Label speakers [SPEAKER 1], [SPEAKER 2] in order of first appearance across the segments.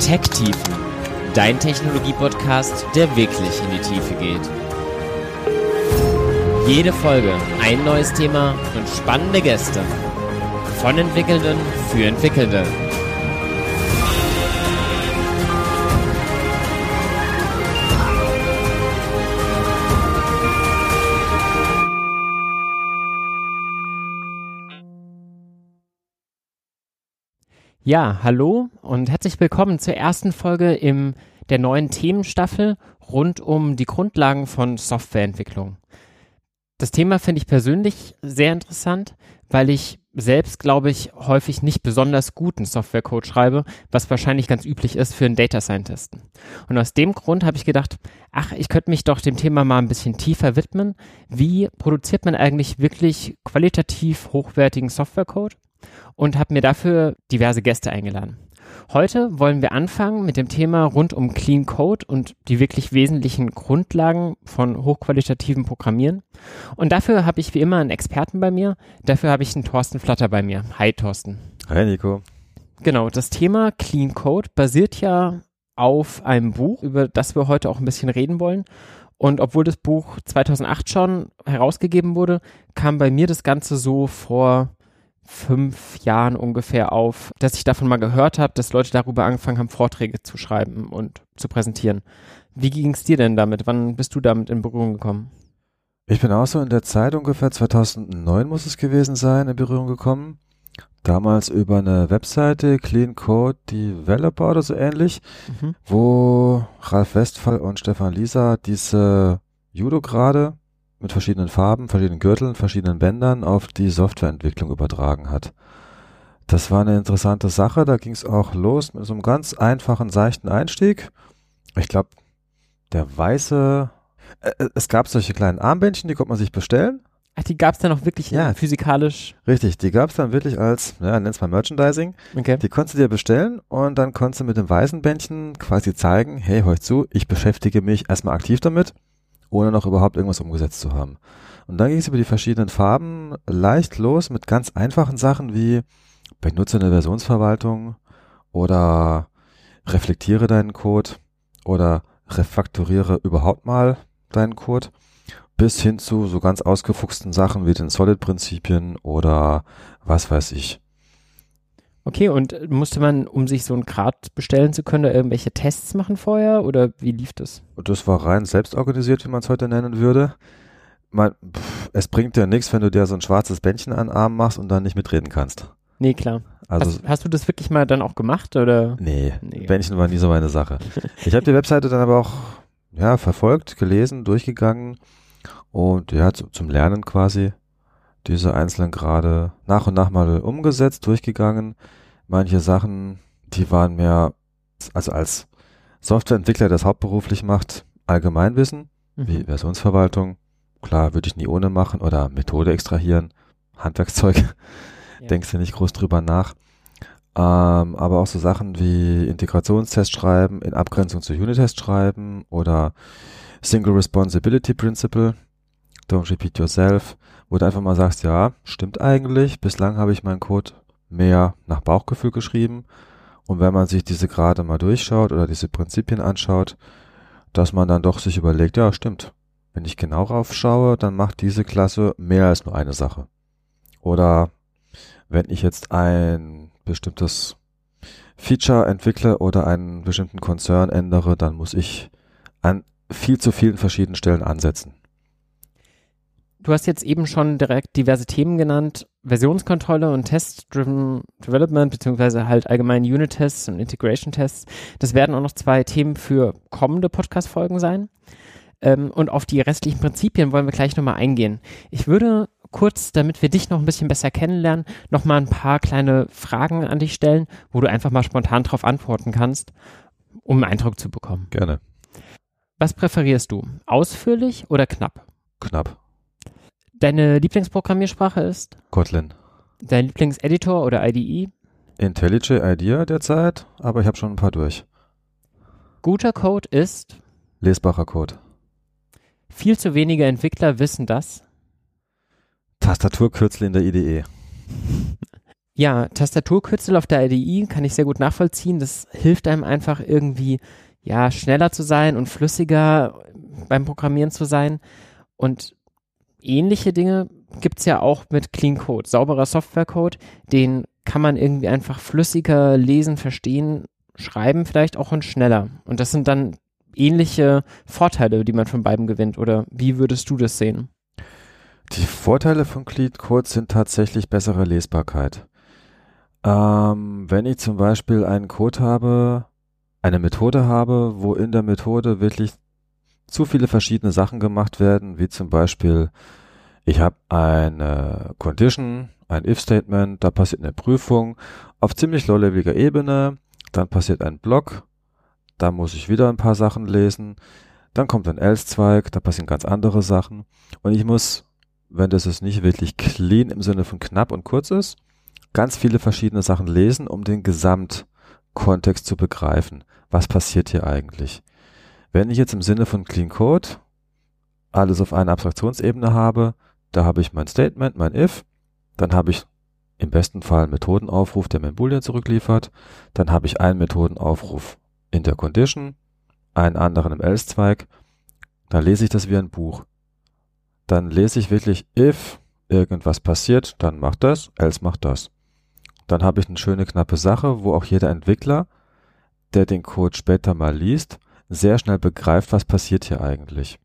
[SPEAKER 1] Tech-Tiefen, dein Technologie-Podcast, der wirklich in die Tiefe geht. Jede Folge ein neues Thema und spannende Gäste. Von Entwickelnden für Entwickelnde. Ja, hallo und herzlich willkommen zur ersten Folge im der neuen Themenstaffel rund um die Grundlagen von Softwareentwicklung. Das Thema finde ich persönlich sehr interessant, weil ich selbst, glaube ich, häufig nicht besonders guten Softwarecode schreibe, was wahrscheinlich ganz üblich ist für einen Data Scientisten. Und aus dem Grund habe ich gedacht, ach, ich könnte mich doch dem Thema mal ein bisschen tiefer widmen. Wie produziert man eigentlich wirklich qualitativ hochwertigen Softwarecode? Und habe mir dafür diverse Gäste eingeladen. Heute wollen wir anfangen mit dem Thema rund um Clean Code und die wirklich wesentlichen Grundlagen von hochqualitativen Programmieren. Und dafür habe ich wie immer einen Experten bei mir. Dafür habe ich einen Thorsten Flatter bei mir. Hi Thorsten.
[SPEAKER 2] Hi Nico.
[SPEAKER 1] Genau, das Thema Clean Code basiert ja auf einem Buch, über das wir heute auch ein bisschen reden wollen. Und obwohl das Buch 2008 schon herausgegeben wurde, kam bei mir das Ganze so vor fünf Jahren ungefähr auf, dass ich davon mal gehört habe, dass Leute darüber angefangen haben, Vorträge zu schreiben und zu präsentieren. Wie ging es dir denn damit? Wann bist du damit in Berührung gekommen?
[SPEAKER 2] Ich bin auch so in der Zeit ungefähr 2009 muss es gewesen sein, in Berührung gekommen. Damals über eine Webseite, Clean Code Developer oder so ähnlich, mhm. wo Ralf Westphal und Stefan Lisa diese Judo-Grade mit verschiedenen Farben, verschiedenen Gürteln, verschiedenen Bändern auf die Softwareentwicklung übertragen hat. Das war eine interessante Sache. Da ging es auch los mit so einem ganz einfachen, seichten Einstieg. Ich glaube, der weiße. Äh, äh, es gab solche kleinen Armbändchen, die konnte man sich bestellen.
[SPEAKER 1] Ach, die gab es dann auch wirklich ja, physikalisch?
[SPEAKER 2] Richtig, die gab es dann wirklich als, ja, nenn's mal Merchandising. Okay. Die konntest du dir bestellen und dann konntest du mit dem weißen Bändchen quasi zeigen, hey, hör zu, ich beschäftige mich erstmal aktiv damit ohne noch überhaupt irgendwas umgesetzt zu haben. Und dann ging es über die verschiedenen Farben leicht los mit ganz einfachen Sachen wie benutze eine Versionsverwaltung oder reflektiere deinen Code oder refakturiere überhaupt mal deinen Code bis hin zu so ganz ausgefuchsten Sachen wie den Solid-Prinzipien oder was weiß ich.
[SPEAKER 1] Okay, und musste man, um sich so ein Grad bestellen zu können, irgendwelche Tests machen vorher oder wie lief das?
[SPEAKER 2] Das war rein selbstorganisiert, wie man es heute nennen würde. Man, pff, es bringt dir nichts, wenn du dir so ein schwarzes Bändchen an den Arm machst und dann nicht mitreden kannst.
[SPEAKER 1] Nee, klar. Also, hast, hast, du das wirklich mal dann auch gemacht oder?
[SPEAKER 2] Nee, nee. Bändchen war nie so meine Sache. ich habe die Webseite dann aber auch ja, verfolgt, gelesen, durchgegangen und ja, zu, zum Lernen quasi diese einzelnen Grade nach und nach mal umgesetzt, durchgegangen. Manche Sachen, die waren mehr, also als Softwareentwickler, der das hauptberuflich macht, Allgemeinwissen, mhm. wie Versionsverwaltung. Klar, würde ich nie ohne machen oder Methode extrahieren, Handwerkszeug. Ja. Denkst du nicht groß drüber nach. Ähm, aber auch so Sachen wie Integrationstest schreiben, in Abgrenzung zu Unit-Test schreiben oder Single Responsibility Principle, Don't Repeat Yourself, wo du einfach mal sagst, ja, stimmt eigentlich, bislang habe ich meinen Code mehr nach Bauchgefühl geschrieben. Und wenn man sich diese gerade mal durchschaut oder diese Prinzipien anschaut, dass man dann doch sich überlegt, ja, stimmt. Wenn ich genau raufschaue, dann macht diese Klasse mehr als nur eine Sache. Oder wenn ich jetzt ein bestimmtes Feature entwickle oder einen bestimmten Konzern ändere, dann muss ich an viel zu vielen verschiedenen Stellen ansetzen.
[SPEAKER 1] Du hast jetzt eben schon direkt diverse Themen genannt. Versionskontrolle und Test-Driven Development, beziehungsweise halt allgemein Unit-Tests und Integration-Tests. Das werden auch noch zwei Themen für kommende Podcast-Folgen sein. Ähm, und auf die restlichen Prinzipien wollen wir gleich nochmal eingehen. Ich würde kurz, damit wir dich noch ein bisschen besser kennenlernen, nochmal ein paar kleine Fragen an dich stellen, wo du einfach mal spontan drauf antworten kannst, um einen Eindruck zu bekommen.
[SPEAKER 2] Gerne.
[SPEAKER 1] Was präferierst du? Ausführlich oder knapp?
[SPEAKER 2] Knapp.
[SPEAKER 1] Deine Lieblingsprogrammiersprache ist?
[SPEAKER 2] Kotlin.
[SPEAKER 1] Dein Lieblingseditor oder IDE?
[SPEAKER 2] IntelliJ IDEA derzeit, aber ich habe schon ein paar durch.
[SPEAKER 1] Guter Code ist?
[SPEAKER 2] Lesbarer Code.
[SPEAKER 1] Viel zu wenige Entwickler wissen das?
[SPEAKER 2] Tastaturkürzel in der IDE.
[SPEAKER 1] Ja, Tastaturkürzel auf der IDE kann ich sehr gut nachvollziehen. Das hilft einem einfach irgendwie, ja, schneller zu sein und flüssiger beim Programmieren zu sein. Und ähnliche Dinge gibt's ja auch mit Clean Code. Sauberer Softwarecode, den kann man irgendwie einfach flüssiger lesen, verstehen, schreiben vielleicht auch und schneller. Und das sind dann ähnliche Vorteile, die man von beiden gewinnt. Oder wie würdest du das sehen?
[SPEAKER 2] Die Vorteile von Clean Code sind tatsächlich bessere Lesbarkeit. Ähm, wenn ich zum Beispiel einen Code habe, eine Methode habe, wo in der Methode wirklich zu viele verschiedene Sachen gemacht werden, wie zum Beispiel, ich habe eine Condition, ein If-Statement, da passiert eine Prüfung auf ziemlich low-leveliger Ebene, dann passiert ein Block, da muss ich wieder ein paar Sachen lesen, dann kommt ein Else-Zweig, da passieren ganz andere Sachen und ich muss, wenn das ist nicht wirklich clean im Sinne von knapp und kurz ist, ganz viele verschiedene Sachen lesen, um den Gesamtkontext zu begreifen. Was passiert hier eigentlich? Wenn ich jetzt im Sinne von Clean Code alles auf einer Abstraktionsebene habe, da habe ich mein Statement, mein If, dann habe ich im besten Fall einen Methodenaufruf, der mir ein Boolean zurückliefert, dann habe ich einen Methodenaufruf in der Condition, einen anderen im Else-Zweig, dann lese ich das wie ein Buch. Dann lese ich wirklich if irgendwas passiert, dann macht das, else macht das. Dann habe ich eine schöne knappe Sache, wo auch jeder Entwickler, der den Code später mal liest, sehr schnell begreift, was passiert hier eigentlich.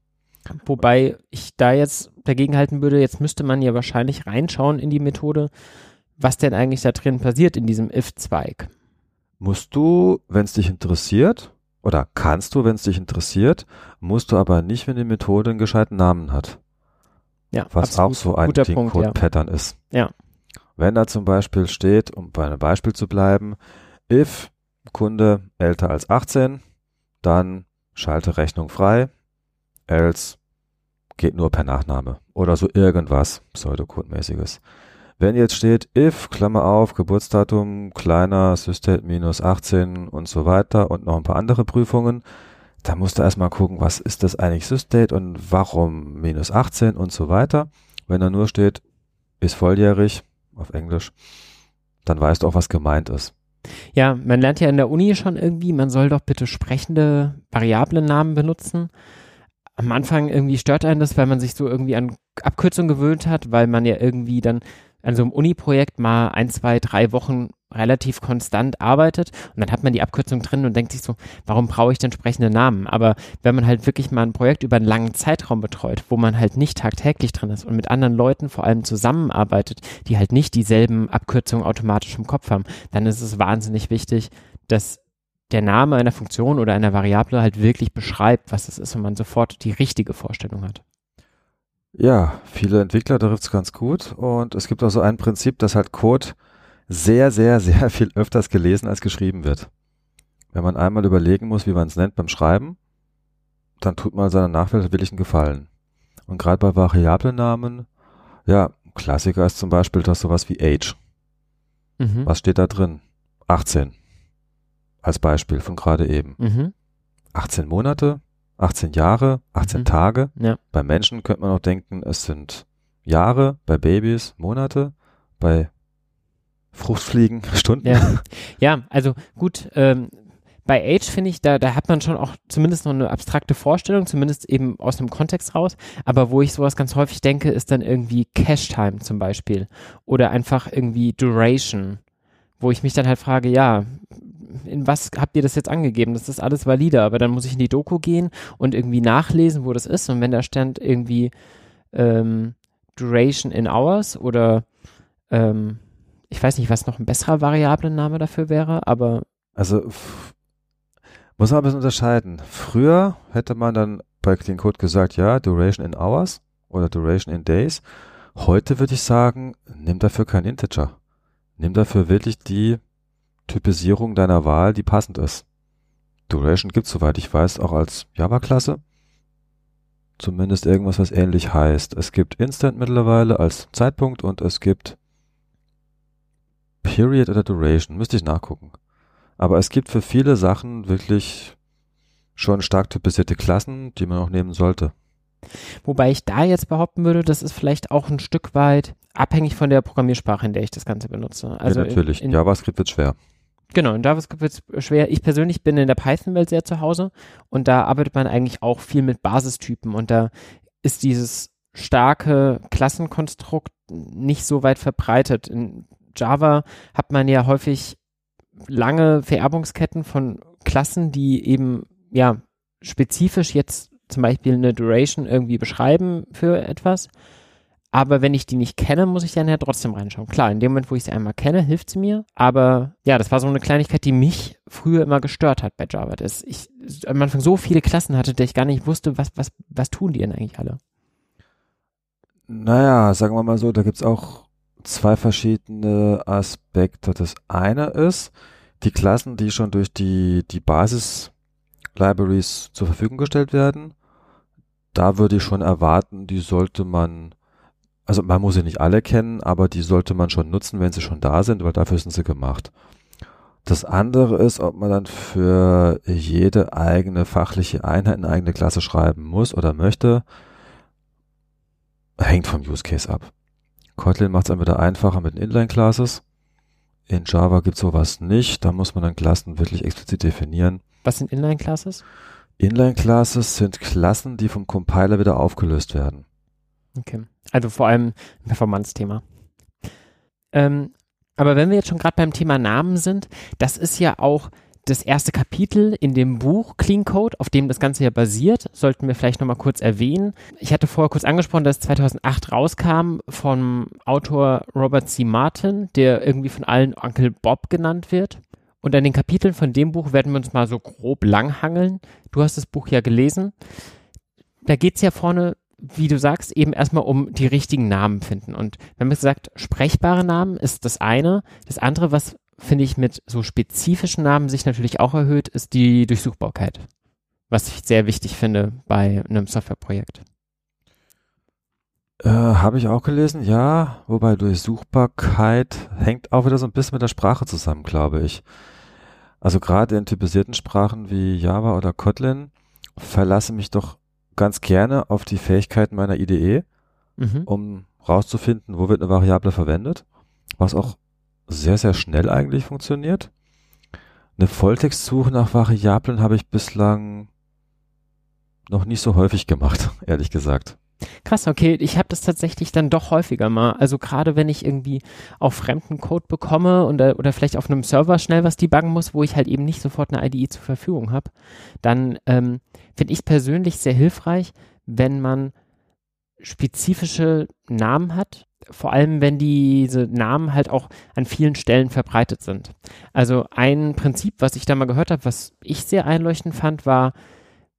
[SPEAKER 1] Wobei ich da jetzt dagegen halten würde, jetzt müsste man ja wahrscheinlich reinschauen in die Methode, was denn eigentlich da drin passiert in diesem if-Zweig.
[SPEAKER 2] Musst du, wenn es dich interessiert, oder kannst du, wenn es dich interessiert, musst du aber nicht, wenn die Methode einen gescheiten Namen hat.
[SPEAKER 1] Ja,
[SPEAKER 2] was
[SPEAKER 1] absolut.
[SPEAKER 2] auch so ein Code-Pattern ja. ist.
[SPEAKER 1] Ja.
[SPEAKER 2] Wenn da zum Beispiel steht, um bei einem Beispiel zu bleiben, if Kunde älter als 18, dann schalte Rechnung frei, else geht nur per Nachname oder so irgendwas Pseudocode-mäßiges. Wenn jetzt steht if, Klammer auf, Geburtsdatum, kleiner, Systate minus 18 und so weiter und noch ein paar andere Prüfungen, da musst du erstmal gucken, was ist das eigentlich Systate und warum minus 18 und so weiter. Wenn da nur steht, ist volljährig, auf Englisch, dann weißt du auch, was gemeint ist.
[SPEAKER 1] Ja, man lernt ja in der Uni schon irgendwie, man soll doch bitte sprechende Variablennamen benutzen. Am Anfang irgendwie stört einen das, weil man sich so irgendwie an Abkürzungen gewöhnt hat, weil man ja irgendwie dann an so einem Uni-Projekt mal ein, zwei, drei Wochen relativ konstant arbeitet und dann hat man die Abkürzung drin und denkt sich so, warum brauche ich denn sprechende Namen? Aber wenn man halt wirklich mal ein Projekt über einen langen Zeitraum betreut, wo man halt nicht tagtäglich drin ist und mit anderen Leuten vor allem zusammenarbeitet, die halt nicht dieselben Abkürzungen automatisch im Kopf haben, dann ist es wahnsinnig wichtig, dass der Name einer Funktion oder einer Variable halt wirklich beschreibt, was es ist und man sofort die richtige Vorstellung hat.
[SPEAKER 2] Ja, viele Entwickler trifft es ganz gut und es gibt auch so ein Prinzip, dass halt Code sehr, sehr, sehr viel öfters gelesen als geschrieben wird. Wenn man einmal überlegen muss, wie man es nennt beim Schreiben, dann tut man seiner Nachwelt wirklich einen Gefallen. Und gerade bei Variablennamen, ja, Klassiker ist zum Beispiel das sowas wie Age. Mhm. Was steht da drin? 18. Als Beispiel von gerade eben. Mhm. 18 Monate, 18 Jahre, 18 mhm. Tage.
[SPEAKER 1] Ja.
[SPEAKER 2] Bei Menschen könnte man auch denken, es sind Jahre, bei Babys Monate, bei Fruchtfliegen Stunden.
[SPEAKER 1] Ja, ja also gut, ähm, bei Age finde ich, da, da hat man schon auch zumindest noch eine abstrakte Vorstellung, zumindest eben aus einem Kontext raus. Aber wo ich sowas ganz häufig denke, ist dann irgendwie Cache Time zum Beispiel oder einfach irgendwie Duration, wo ich mich dann halt frage, ja, in was habt ihr das jetzt angegeben? Das ist alles valide, aber dann muss ich in die Doku gehen und irgendwie nachlesen, wo das ist. Und wenn da stand irgendwie ähm, Duration in Hours oder ähm, ich weiß nicht, was noch ein besserer Variablenname dafür wäre, aber.
[SPEAKER 2] Also muss man ein bisschen unterscheiden. Früher hätte man dann bei Clean Code gesagt, ja, Duration in Hours oder Duration in Days. Heute würde ich sagen, nimm dafür kein Integer. Nimm dafür wirklich die Typisierung deiner Wahl, die passend ist. Duration gibt es, soweit ich weiß, auch als Java-Klasse. Zumindest irgendwas, was ähnlich heißt. Es gibt Instant mittlerweile als Zeitpunkt und es gibt Period oder Duration. Müsste ich nachgucken. Aber es gibt für viele Sachen wirklich schon stark typisierte Klassen, die man auch nehmen sollte.
[SPEAKER 1] Wobei ich da jetzt behaupten würde, das ist vielleicht auch ein Stück weit abhängig von der Programmiersprache, in der ich das Ganze benutze.
[SPEAKER 2] Also ja, natürlich. In, in JavaScript wird schwer.
[SPEAKER 1] Genau, in JavaScript wird es schwer. Ich persönlich bin in der Python-Welt sehr zu Hause und da arbeitet man eigentlich auch viel mit Basistypen und da ist dieses starke Klassenkonstrukt nicht so weit verbreitet. In Java hat man ja häufig lange Vererbungsketten von Klassen, die eben ja spezifisch jetzt zum Beispiel eine Duration irgendwie beschreiben für etwas. Aber wenn ich die nicht kenne, muss ich dann ja trotzdem reinschauen. Klar, in dem Moment, wo ich sie einmal kenne, hilft sie mir. Aber ja, das war so eine Kleinigkeit, die mich früher immer gestört hat bei Java. Dass ich am Anfang so viele Klassen hatte, dass ich gar nicht wusste, was, was, was tun die denn eigentlich alle.
[SPEAKER 2] Naja, sagen wir mal so, da gibt es auch zwei verschiedene Aspekte. Das eine ist, die Klassen, die schon durch die, die Basis-Libraries zur Verfügung gestellt werden, da würde ich schon erwarten, die sollte man also man muss sie nicht alle kennen, aber die sollte man schon nutzen, wenn sie schon da sind, weil dafür sind sie gemacht. Das andere ist, ob man dann für jede eigene fachliche Einheit eine eigene Klasse schreiben muss oder möchte, hängt vom Use Case ab. Kotlin macht es dann wieder einfacher mit den Inline-Classes. In Java gibt es sowas nicht. Da muss man dann Klassen wirklich explizit definieren.
[SPEAKER 1] Was sind Inline-Classes?
[SPEAKER 2] Inline-Classes sind Klassen, die vom Compiler wieder aufgelöst werden.
[SPEAKER 1] Okay. Also vor allem ein Performance-Thema. Ähm, aber wenn wir jetzt schon gerade beim Thema Namen sind, das ist ja auch das erste Kapitel in dem Buch Clean Code, auf dem das Ganze ja basiert, sollten wir vielleicht nochmal kurz erwähnen. Ich hatte vorher kurz angesprochen, dass es 2008 rauskam vom Autor Robert C. Martin, der irgendwie von allen Onkel Bob genannt wird. Und an den Kapiteln von dem Buch werden wir uns mal so grob langhangeln. Du hast das Buch ja gelesen. Da geht es ja vorne wie du sagst, eben erstmal um die richtigen Namen finden. Und wenn man sagt, sprechbare Namen ist das eine. Das andere, was finde ich mit so spezifischen Namen sich natürlich auch erhöht, ist die Durchsuchbarkeit. Was ich sehr wichtig finde bei einem Softwareprojekt.
[SPEAKER 2] Äh, Habe ich auch gelesen, ja. Wobei Durchsuchbarkeit hängt auch wieder so ein bisschen mit der Sprache zusammen, glaube ich. Also gerade in typisierten Sprachen wie Java oder Kotlin verlasse mich doch ganz gerne auf die Fähigkeiten meiner IDE, mhm. um rauszufinden, wo wird eine Variable verwendet, was auch sehr, sehr schnell eigentlich funktioniert. Eine Volltextsuche nach Variablen habe ich bislang noch nicht so häufig gemacht, ehrlich gesagt.
[SPEAKER 1] Krass, okay, ich habe das tatsächlich dann doch häufiger mal. Also gerade wenn ich irgendwie auf fremden Code bekomme und, oder vielleicht auf einem Server schnell was debuggen muss, wo ich halt eben nicht sofort eine IDE zur Verfügung habe, dann ähm, finde ich es persönlich sehr hilfreich, wenn man spezifische Namen hat, vor allem wenn diese Namen halt auch an vielen Stellen verbreitet sind. Also ein Prinzip, was ich da mal gehört habe, was ich sehr einleuchtend fand, war,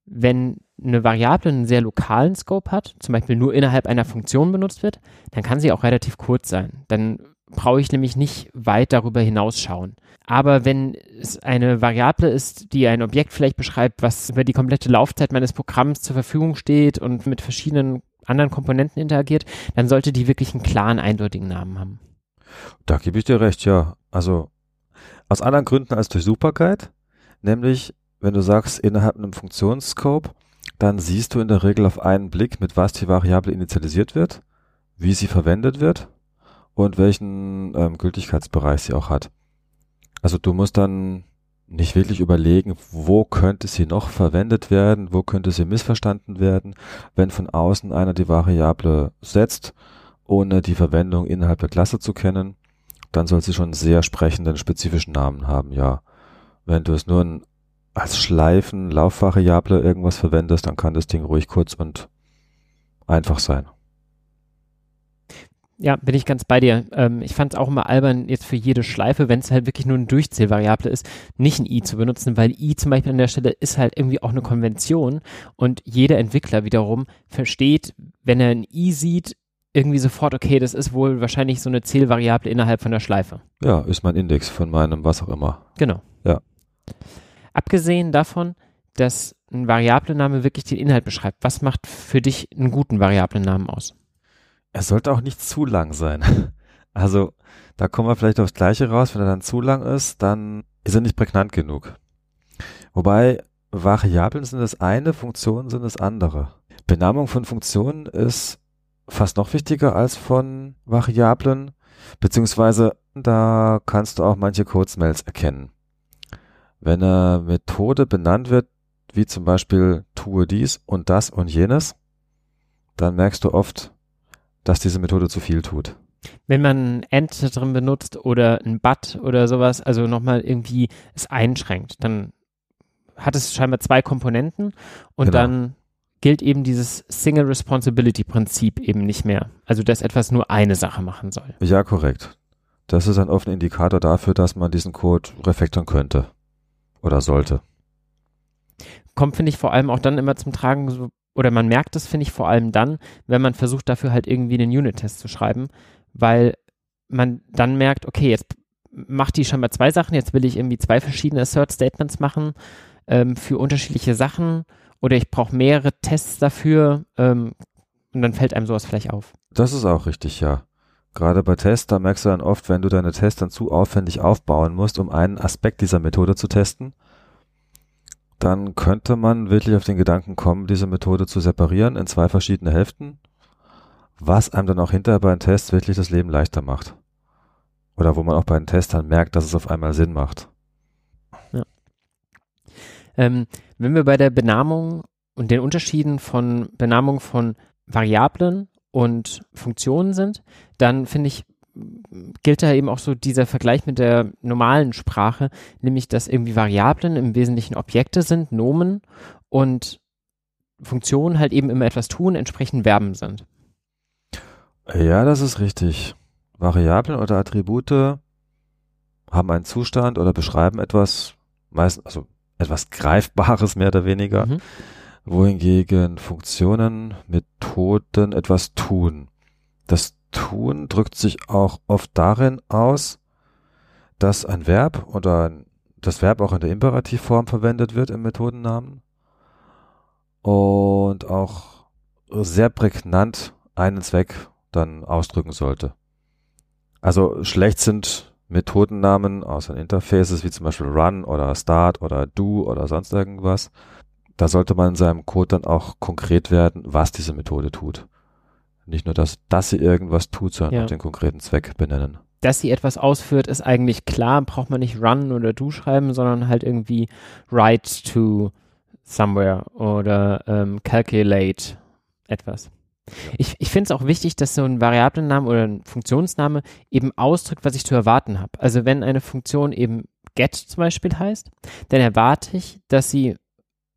[SPEAKER 1] wenn eine Variable einen sehr lokalen Scope hat, zum Beispiel nur innerhalb einer Funktion benutzt wird, dann kann sie auch relativ kurz sein. Dann brauche ich nämlich nicht weit darüber hinausschauen. Aber wenn es eine Variable ist, die ein Objekt vielleicht beschreibt, was über die komplette Laufzeit meines Programms zur Verfügung steht und mit verschiedenen anderen Komponenten interagiert, dann sollte die wirklich einen klaren, eindeutigen Namen haben.
[SPEAKER 2] Da gebe ich dir recht, ja. Also aus anderen Gründen als Durchsuchbarkeit, nämlich wenn du sagst, innerhalb einem Funktionsscope, dann siehst du in der Regel auf einen Blick, mit was die Variable initialisiert wird, wie sie verwendet wird und welchen ähm, Gültigkeitsbereich sie auch hat. Also du musst dann nicht wirklich überlegen, wo könnte sie noch verwendet werden, wo könnte sie missverstanden werden, wenn von außen einer die Variable setzt, ohne die Verwendung innerhalb der Klasse zu kennen, dann soll sie schon sehr sprechenden spezifischen Namen haben, ja. Wenn du es nur als Schleifen, Laufvariable irgendwas verwendest, dann kann das Ding ruhig kurz und einfach sein.
[SPEAKER 1] Ja, bin ich ganz bei dir. Ähm, ich fand es auch immer albern, jetzt für jede Schleife, wenn es halt wirklich nur eine Durchzählvariable ist, nicht ein i zu benutzen, weil i zum Beispiel an der Stelle ist halt irgendwie auch eine Konvention und jeder Entwickler wiederum versteht, wenn er ein i sieht, irgendwie sofort, okay, das ist wohl wahrscheinlich so eine Zählvariable innerhalb von der Schleife.
[SPEAKER 2] Ja, ist mein Index von meinem was auch immer.
[SPEAKER 1] Genau.
[SPEAKER 2] Ja.
[SPEAKER 1] Abgesehen davon, dass ein Variablename wirklich den Inhalt beschreibt, was macht für dich einen guten Variablennamen aus?
[SPEAKER 2] Er sollte auch nicht zu lang sein. Also, da kommen wir vielleicht aufs Gleiche raus. Wenn er dann zu lang ist, dann ist er nicht prägnant genug. Wobei, Variablen sind das eine, Funktionen sind das andere. Benamung von Funktionen ist fast noch wichtiger als von Variablen, beziehungsweise da kannst du auch manche Code-Smells erkennen. Wenn eine Methode benannt wird, wie zum Beispiel tue dies und das und jenes, dann merkst du oft, dass diese Methode zu viel tut.
[SPEAKER 1] Wenn man ein End drin benutzt oder ein But oder sowas, also nochmal irgendwie es einschränkt, dann hat es scheinbar zwei Komponenten und
[SPEAKER 2] Genau.
[SPEAKER 1] dann gilt eben dieses Single Responsibility Prinzip eben nicht mehr. Also dass etwas nur eine Sache machen soll.
[SPEAKER 2] Ja, korrekt. Das ist ein offener Indikator dafür, dass man diesen Code refactoren könnte oder sollte.
[SPEAKER 1] Kommt, finde ich, vor allem auch dann immer zum Tragen, so, oder man merkt es, finde ich, vor allem dann, wenn man versucht, dafür halt irgendwie einen Unit-Test zu schreiben, weil man dann merkt, okay, jetzt macht die schon mal zwei Sachen, jetzt will ich irgendwie zwei verschiedene Assert-Statements machen ähm, für unterschiedliche Sachen oder ich brauche mehrere Tests dafür ähm, und dann fällt einem sowas vielleicht auf.
[SPEAKER 2] Das ist auch richtig, ja. Gerade bei Tests, da merkst du dann oft, wenn du deine Tests dann zu aufwendig aufbauen musst, um einen Aspekt dieser Methode zu testen, dann könnte man wirklich auf den Gedanken kommen, diese Methode zu separieren in zwei verschiedene Hälften, was einem dann auch hinterher bei den Tests wirklich das Leben leichter macht. Oder wo man auch bei den dann merkt, dass es auf einmal Sinn macht.
[SPEAKER 1] Ähm, wenn wir bei der Benamung und den Unterschieden von Benamung von Variablen und Funktionen sind, dann finde ich, gilt da eben auch so dieser Vergleich mit der normalen Sprache, nämlich dass irgendwie Variablen im Wesentlichen Objekte sind, Nomen und Funktionen halt eben immer etwas tun, entsprechend Verben sind.
[SPEAKER 2] Ja, das ist richtig. Variablen oder Attribute haben einen Zustand oder beschreiben etwas, meistens, also etwas Greifbares mehr oder weniger,
[SPEAKER 1] Mhm.
[SPEAKER 2] wohingegen Funktionen, Methoden etwas tun. Das Tun drückt sich auch oft darin aus, dass ein Verb oder das Verb auch in der Imperativform verwendet wird im Methodennamen und auch sehr prägnant einen Zweck dann ausdrücken sollte. Also schlecht sind Methodennamen aus den Interfaces wie zum Beispiel run oder start oder do oder sonst irgendwas. Da sollte man in seinem Code dann auch konkret werden, was diese Methode tut. Nicht nur, dass, dass sie irgendwas tut, sondern
[SPEAKER 1] Ja.
[SPEAKER 2] auch den konkreten Zweck benennen.
[SPEAKER 1] Dass sie etwas ausführt, ist eigentlich klar, braucht man nicht run oder do schreiben, sondern halt irgendwie write to somewhere oder ähm, calculate etwas. Ich, ich finde es auch wichtig, dass so ein Variablenname oder ein Funktionsname eben ausdrückt, was ich zu erwarten habe. Also wenn eine Funktion eben get zum Beispiel heißt, dann erwarte ich, dass sie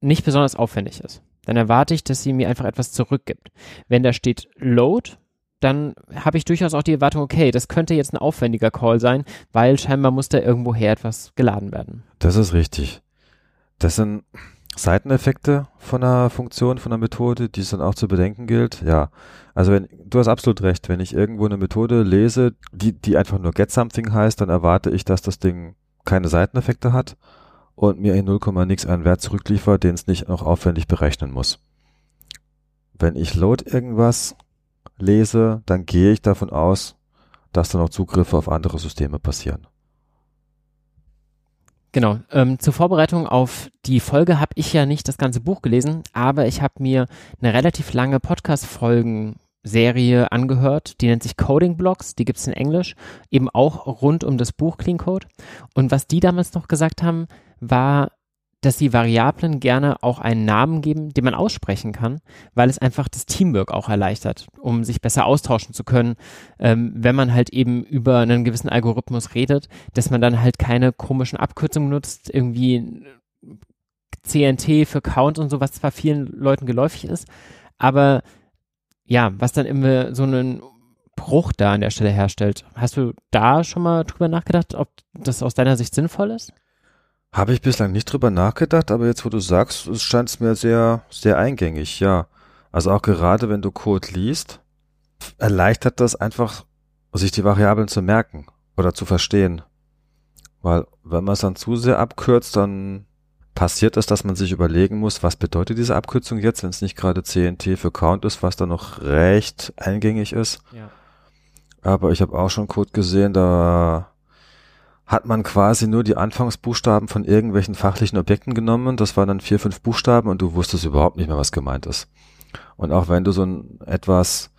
[SPEAKER 1] nicht besonders aufwendig ist. Dann erwarte ich, dass sie mir einfach etwas zurückgibt. Wenn da steht load, dann habe ich durchaus auch die Erwartung, okay, das könnte jetzt ein aufwendiger Call sein, weil scheinbar muss da irgendwoher etwas geladen werden.
[SPEAKER 2] Das ist richtig. Das sind Seiteneffekte von einer Funktion, von einer Methode, die es dann auch zu bedenken gilt. Ja, also wenn du hast absolut recht, wenn ich irgendwo eine Methode lese, die, die einfach nur get something heißt, dann erwarte ich, dass das Ding keine Seiteneffekte hat und mir in 0, nix einen Wert zurückliefert, den es nicht noch aufwendig berechnen muss. Wenn ich load irgendwas lese, dann gehe ich davon aus, dass dann auch Zugriffe auf andere Systeme passieren.
[SPEAKER 1] Genau. Ähm, zur Vorbereitung auf die Folge habe ich ja nicht das ganze Buch gelesen, aber ich habe mir eine relativ lange Podcast-Folgen-Serie angehört, die nennt sich Coding Blocks, die gibt es in Englisch, eben auch rund um das Buch Clean Code. Und was die damals noch gesagt haben, war, dass sie Variablen gerne auch einen Namen geben, den man aussprechen kann, weil es einfach das Teamwork auch erleichtert, um sich besser austauschen zu können, ähm, wenn man halt eben über einen gewissen Algorithmus redet, dass man dann halt keine komischen Abkürzungen nutzt, irgendwie CNT für Count und so, was zwar vielen Leuten geläufig ist, aber ja, was dann immer so einen Bruch da an der Stelle herstellt. Hast du da schon mal drüber nachgedacht, ob das aus deiner Sicht sinnvoll ist?
[SPEAKER 2] Habe ich bislang nicht drüber nachgedacht, aber jetzt, wo du sagst, es scheint es mir sehr, sehr eingängig, ja. Also auch gerade wenn du Code liest, erleichtert das einfach, sich die Variablen zu merken oder zu verstehen. Weil wenn man es dann zu sehr abkürzt, dann passiert es, dass man sich überlegen muss, was bedeutet diese Abkürzung jetzt, wenn es nicht gerade CNT für Count ist, was dann noch recht eingängig ist.
[SPEAKER 1] Ja.
[SPEAKER 2] Aber ich habe auch schon Code gesehen, da hat man quasi nur die Anfangsbuchstaben von irgendwelchen fachlichen Objekten genommen. Das waren dann vier, fünf Buchstaben und du wusstest überhaupt nicht mehr, was gemeint ist. Und auch wenn du so ein etwas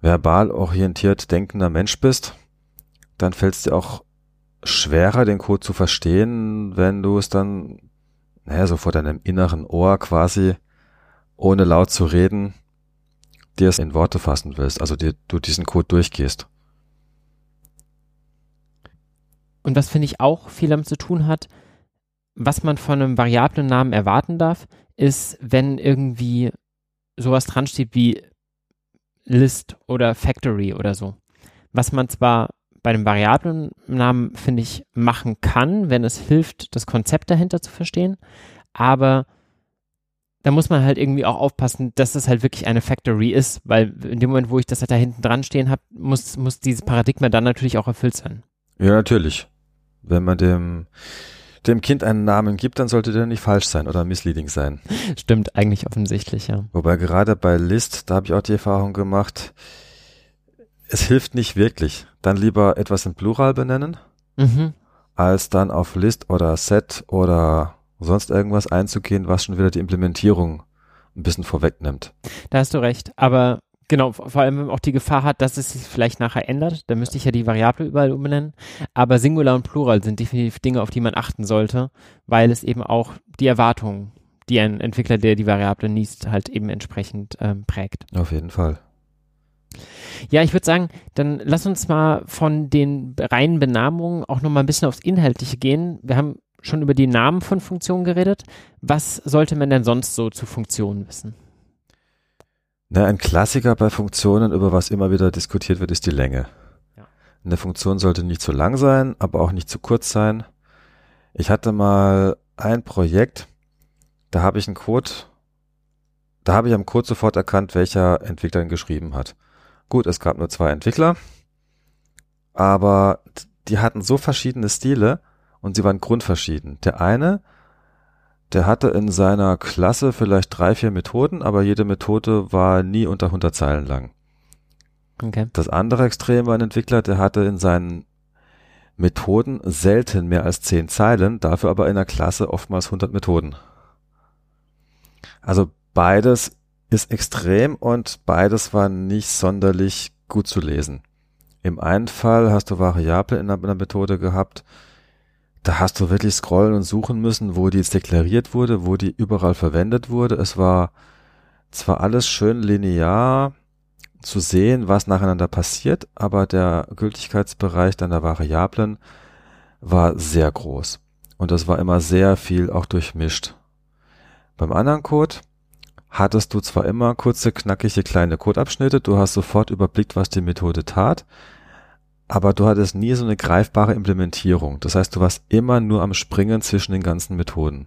[SPEAKER 2] verbal orientiert denkender Mensch bist, dann fällt es dir auch schwerer, den Code zu verstehen, wenn du es dann, naja, so vor deinem inneren Ohr quasi, ohne laut zu reden, dir es in Worte fassen willst, also dir, du diesen Code durchgehst.
[SPEAKER 1] Und was finde ich auch viel damit zu tun hat, was man von einem variablen Namen erwarten darf, ist, wenn irgendwie sowas dran steht wie List oder Factory oder so. Was man zwar bei dem variablen Namen, finde ich, machen kann, wenn es hilft, das Konzept dahinter zu verstehen, aber da muss man halt irgendwie auch aufpassen, dass es halt wirklich eine Factory ist, weil in dem Moment, wo ich das halt da hinten dran stehen habe, muss, muss dieses Paradigma dann natürlich auch erfüllt sein.
[SPEAKER 2] Ja, natürlich. Wenn man dem, dem Kind einen Namen gibt, dann sollte der nicht falsch sein oder misleading sein.
[SPEAKER 1] Stimmt, eigentlich offensichtlich, ja.
[SPEAKER 2] Wobei gerade bei List, da habe ich auch die Erfahrung gemacht, es hilft nicht wirklich. Dann lieber etwas in Plural benennen, mhm. als dann auf List oder Set oder sonst irgendwas einzugehen, was schon wieder die Implementierung ein bisschen vorwegnimmt.
[SPEAKER 1] Da hast du recht. Aber genau, vor allem wenn man auch die Gefahr hat, dass es sich vielleicht nachher ändert, dann müsste ich ja die Variable überall umbenennen. Aber Singular und Plural sind definitiv Dinge, auf die man achten sollte, weil es eben auch die Erwartungen, die ein Entwickler, der die Variable liest, halt eben entsprechend ähm, prägt.
[SPEAKER 2] Auf jeden Fall.
[SPEAKER 1] Ja, ich würde sagen, dann lass uns mal von den reinen Benamungen auch nochmal ein bisschen aufs Inhaltliche gehen. Wir haben schon über die Namen von Funktionen geredet. Was sollte man denn sonst so zu Funktionen wissen?
[SPEAKER 2] Na, ein Klassiker bei Funktionen, über was immer wieder diskutiert wird, ist die Länge. Ja. Eine Funktion sollte nicht zu lang sein, aber auch nicht zu kurz sein. Ich hatte mal ein Projekt, da habe ich einen Code, da habe ich am Code sofort erkannt, welcher Entwickler ihn geschrieben hat. Gut, es gab nur zwei Entwickler, aber die hatten so verschiedene Stile und sie waren grundverschieden. Der eine, der hatte in seiner Klasse vielleicht drei, vier Methoden, aber jede Methode war nie unter 100 Zeilen lang. Okay. Das andere Extrem war ein Entwickler, der hatte in seinen Methoden selten mehr als zehn Zeilen, dafür aber in der Klasse oftmals 100 Methoden. Also beides ist extrem und beides war nicht sonderlich gut zu lesen. Im einen Fall hast du Variable in einer Methode gehabt, da hast du wirklich scrollen und suchen müssen, wo die jetzt deklariert wurde, wo die überall verwendet wurde. Es war zwar alles schön linear zu sehen, was nacheinander passiert, aber der Gültigkeitsbereich deiner Variablen war sehr groß. Und das war immer sehr viel auch durchmischt. Beim anderen Code hattest du zwar immer kurze, knackige kleine Codeabschnitte, du hast sofort überblickt, was die Methode tat, aber du hattest nie so eine greifbare Implementierung. Das heißt, du warst immer nur am Springen zwischen den ganzen Methoden.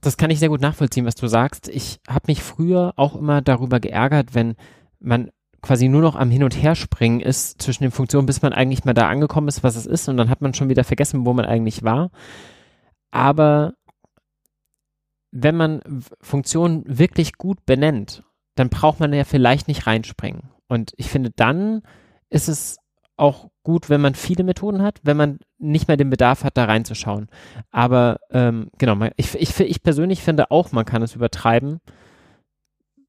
[SPEAKER 1] Das kann ich sehr gut nachvollziehen, was du sagst. Ich habe mich früher auch immer darüber geärgert, wenn man quasi nur noch am Hin und Her springen ist zwischen den Funktionen, bis man eigentlich mal da angekommen ist, was es ist, und dann hat man schon wieder vergessen, wo man eigentlich war. Aber wenn man Funktionen wirklich gut benennt, dann braucht man ja vielleicht nicht reinspringen. Und ich finde, dann ist es auch gut, wenn man viele Methoden hat, wenn man nicht mehr den Bedarf hat, da reinzuschauen. Aber ähm, genau, ich, ich, ich persönlich finde auch, man kann es übertreiben.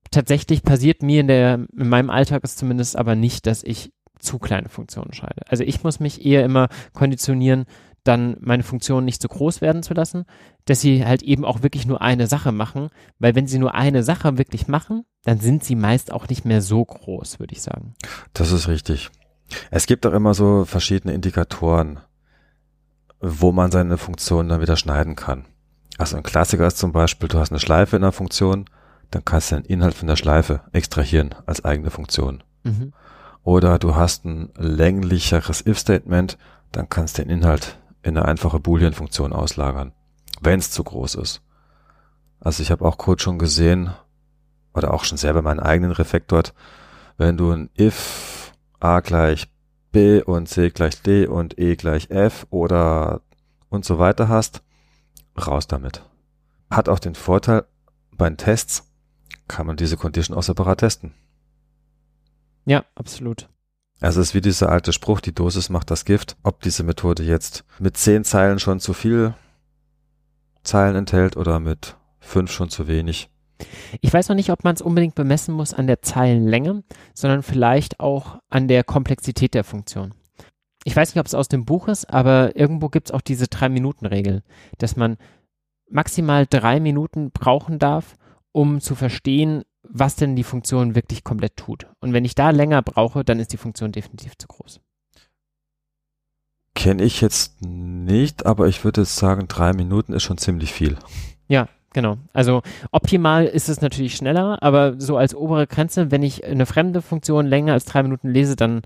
[SPEAKER 1] Tatsächlich passiert mir in, der, in meinem Alltag es zumindest aber nicht, dass ich zu kleine Funktionen schreibe. Also ich muss mich eher immer konditionieren, dann meine Funktionen nicht zu groß werden zu lassen, dass sie halt eben auch wirklich nur eine Sache machen, weil wenn sie nur eine Sache wirklich machen, dann sind sie meist auch nicht mehr so groß, würde ich sagen.
[SPEAKER 2] Das ist richtig. Es gibt auch immer so verschiedene Indikatoren, wo man seine Funktion dann wieder schneiden kann. Also ein Klassiker ist zum Beispiel, du hast eine Schleife in der Funktion, dann kannst du den Inhalt von der Schleife extrahieren als eigene Funktion. Mhm. Oder du hast ein länglicheres if-Statement, dann kannst du den Inhalt in eine einfache Boolean-Funktion auslagern, wenn es zu groß ist. Also ich habe auch Code schon gesehen, oder auch schon selber meinen eigenen Refektor, wenn du ein if a gleich b und c gleich d und e gleich f oder und so weiter hast, raus damit. Hat auch den Vorteil, bei den Tests kann man diese Condition auch separat testen.
[SPEAKER 1] Ja, absolut.
[SPEAKER 2] Also es ist wie dieser alte Spruch, die Dosis macht das Gift. Ob diese Methode jetzt mit zehn Zeilen schon zu viel Zeilen enthält oder mit fünf schon zu wenig.
[SPEAKER 1] Ich weiß noch nicht, ob man es unbedingt bemessen muss an der Zeilenlänge, sondern vielleicht auch an der Komplexität der Funktion. Ich weiß nicht, ob es aus dem Buch ist, aber irgendwo gibt es auch diese Drei-Minuten-Regel, dass man maximal drei Minuten brauchen darf, um zu verstehen, was denn die Funktion wirklich komplett tut. Und wenn ich da länger brauche, dann ist die Funktion definitiv zu groß.
[SPEAKER 2] Kenne ich jetzt nicht, aber ich würde sagen, drei Minuten ist schon ziemlich viel.
[SPEAKER 1] Ja, genau. Also optimal ist es natürlich schneller, aber so als obere Grenze, wenn ich eine fremde Funktion länger als drei Minuten lese, dann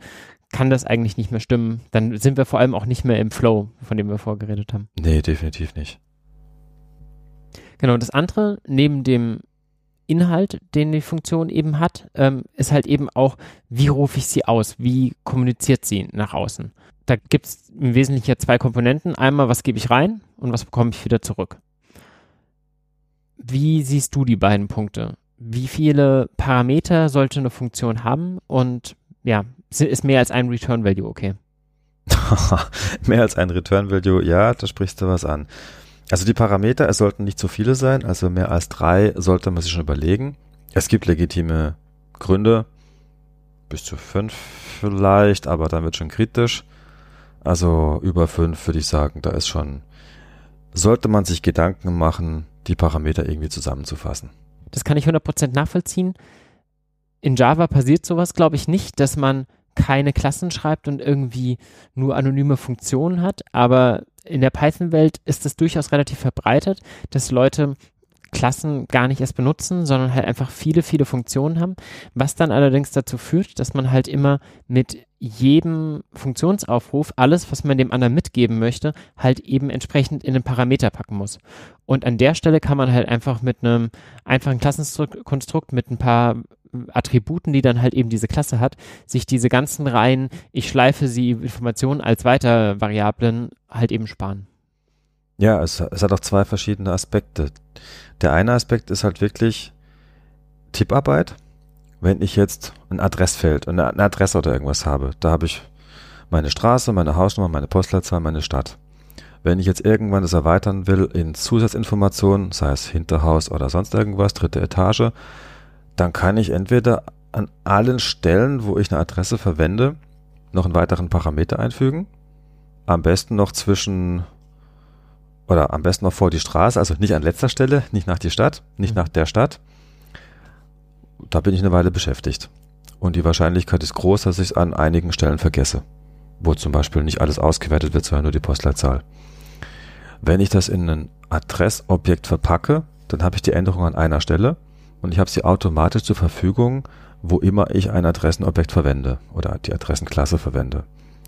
[SPEAKER 1] kann das eigentlich nicht mehr stimmen. Dann sind wir vor allem auch nicht mehr im Flow, von dem wir vorgeredet haben.
[SPEAKER 2] Nee, definitiv nicht.
[SPEAKER 1] Genau, das andere, neben dem Inhalt, den die Funktion eben hat, ähm, ist halt eben auch, wie rufe ich sie aus? Wie kommuniziert sie nach außen? Da gibt es im Wesentlichen ja zwei Komponenten. Einmal, was gebe ich rein und was bekomme ich wieder zurück? Wie siehst du die beiden Punkte? Wie viele Parameter sollte eine Funktion haben und ja, ist mehr als ein Return Value okay?
[SPEAKER 2] mehr als ein Return Value, ja, da sprichst du was an. Also die Parameter, es sollten nicht zu viele sein, also mehr als drei sollte man sich schon überlegen. Es gibt legitime Gründe, bis zu fünf vielleicht, aber dann wird schon kritisch. Also über fünf würde ich sagen, da ist schon, sollte man sich Gedanken machen, die Parameter irgendwie zusammenzufassen.
[SPEAKER 1] Das kann ich 100% nachvollziehen. In Java passiert sowas, glaube ich, nicht, dass man keine Klassen schreibt und irgendwie nur anonyme Funktionen hat, aber in der Python-Welt ist es durchaus relativ verbreitet, dass Leute Klassen gar nicht erst benutzen, sondern halt einfach viele, viele Funktionen haben, was dann allerdings dazu führt, dass man halt immer mit jedem Funktionsaufruf alles, was man dem anderen mitgeben möchte, halt eben entsprechend in den Parameter packen muss. Und an der Stelle kann man halt einfach mit einem einfachen Klassenkonstrukt mit ein paar Attributen, die dann halt eben diese Klasse hat, sich diese ganzen Reihen, ich schleife sie Informationen als weiter Variablen halt eben sparen.
[SPEAKER 2] Ja, es, es hat auch zwei verschiedene Aspekte. Der eine Aspekt ist halt wirklich Tipparbeit. Wenn ich jetzt ein Adressfeld, eine, eine Adresse oder irgendwas habe, da habe ich meine Straße, meine Hausnummer, meine Postleitzahl, meine Stadt. Wenn ich jetzt irgendwann das erweitern will in Zusatzinformationen, sei es Hinterhaus oder sonst irgendwas, dritte Etage, dann kann ich entweder an allen Stellen, wo ich eine Adresse verwende, noch einen weiteren Parameter einfügen. Am besten noch zwischen oder am besten noch vor die Straße, also nicht an letzter Stelle, nicht nach die Stadt, nicht nach der Stadt. Da bin ich eine Weile beschäftigt. Und die Wahrscheinlichkeit ist groß, dass ich es an einigen Stellen vergesse, wo zum Beispiel nicht alles ausgewertet wird, sondern nur die Postleitzahl. Wenn ich das in ein Adressobjekt verpacke, dann habe ich die Änderung an einer Stelle und ich habe sie automatisch zur Verfügung, wo immer ich ein Adressenobjekt verwende oder die Adressenklasse verwende.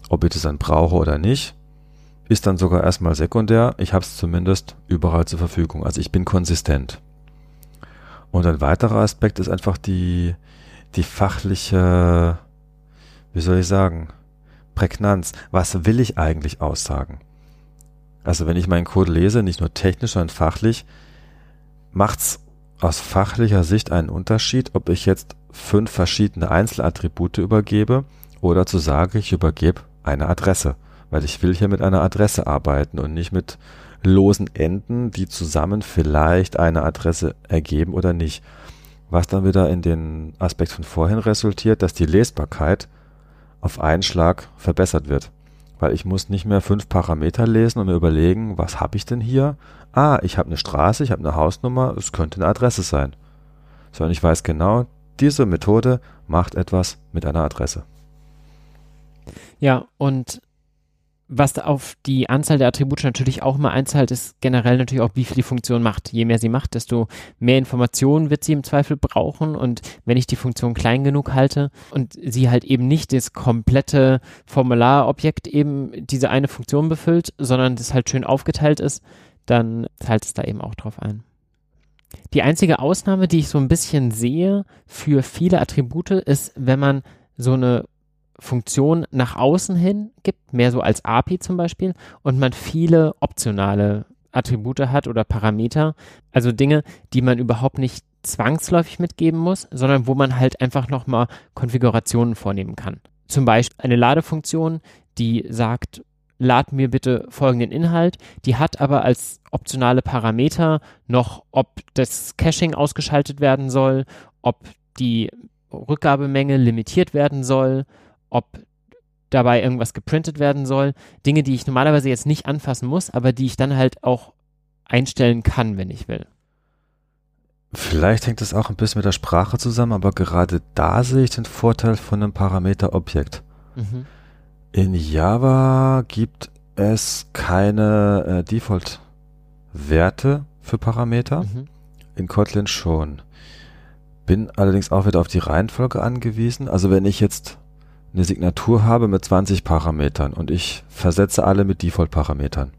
[SPEAKER 2] Ob ich das dann brauche oder nicht, ist dann sogar erstmal sekundär. Ich habe es zumindest überall zur Verfügung. Also ich bin konsistent. Und ein weiterer Aspekt ist einfach die, die fachliche, wie soll ich sagen, Prägnanz. Was will ich eigentlich aussagen? Also wenn ich meinen Code lese, nicht nur technisch, sondern fachlich, macht's aus fachlicher Sicht einen Unterschied, ob ich jetzt fünf verschiedene Einzelattribute übergebe oder zu sagen, ich übergebe eine Adresse, weil ich will hier mit einer Adresse arbeiten und nicht mit losen Enden, die zusammen vielleicht eine Adresse ergeben oder nicht. Was dann wieder in den Aspekt von vorhin resultiert, dass die Lesbarkeit auf einen Schlag verbessert wird. Weil ich muss nicht mehr fünf Parameter lesen und mir überlegen, was habe ich denn hier? ah, ich habe eine Straße, ich habe eine Hausnummer, es könnte eine Adresse sein. Sondern ich weiß genau, diese Methode macht etwas mit einer Adresse.
[SPEAKER 1] Ja, und was auf die Anzahl der Attribute natürlich auch mal einzahlt, ist generell natürlich auch, wie viel die Funktion macht. Je mehr sie macht, desto mehr Informationen wird sie im Zweifel brauchen. Und wenn ich die Funktion klein genug halte und sie halt eben nicht das komplette Formularobjekt eben diese eine Funktion befüllt, sondern das halt schön aufgeteilt ist, dann zahlt es da eben auch drauf ein. Die einzige Ausnahme, die ich so ein bisschen sehe für viele Attribute, ist, wenn man so eine Funktion nach außen hin gibt, mehr so als API zum Beispiel, und man viele optionale Attribute hat oder Parameter, also Dinge, die man überhaupt nicht zwangsläufig mitgeben muss, sondern wo man halt einfach nochmal Konfigurationen vornehmen kann. Zum Beispiel eine Ladefunktion, die sagt, lad mir bitte folgenden Inhalt. Die hat aber als optionale Parameter noch, ob das Caching ausgeschaltet werden soll, ob die Rückgabemenge limitiert werden soll, ob dabei irgendwas geprintet werden soll. Dinge, die ich normalerweise jetzt nicht anfassen muss, aber die ich dann halt auch einstellen kann, wenn ich will.
[SPEAKER 2] Vielleicht hängt es auch ein bisschen mit der Sprache zusammen, aber gerade da sehe ich den Vorteil von einem Parameterobjekt. Mhm. In Java gibt es keine äh, Default-Werte für Parameter. Mhm. In Kotlin schon. Bin allerdings auch wieder auf die Reihenfolge angewiesen. Also wenn ich jetzt eine Signatur habe mit 20 Parametern und ich versetze alle mit Default-Parametern.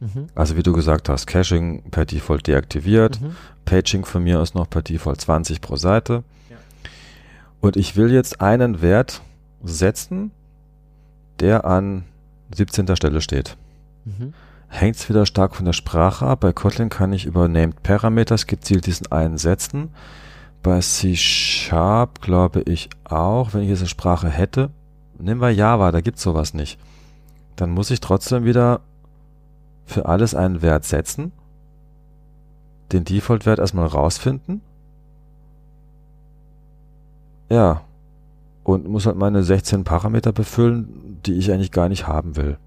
[SPEAKER 2] Mhm. Also wie du gesagt hast, Caching per Default deaktiviert, mhm. Paging von mir ist noch per Default 20 pro Seite. Ja. Und ich will jetzt einen Wert setzen, der an 17. Stelle steht. Mhm. Hängt es wieder stark von der Sprache ab. Bei Kotlin kann ich über Named Parameters gezielt diesen einen setzen. Bei C Sharp glaube ich auch, wenn ich jetzt eine Sprache hätte, nehmen wir Java, da gibt es sowas nicht. Dann muss ich trotzdem wieder für alles einen Wert setzen, den Default-Wert erstmal rausfinden. Ja. Und muss halt meine 16 Parameter befüllen, die ich eigentlich gar nicht haben will.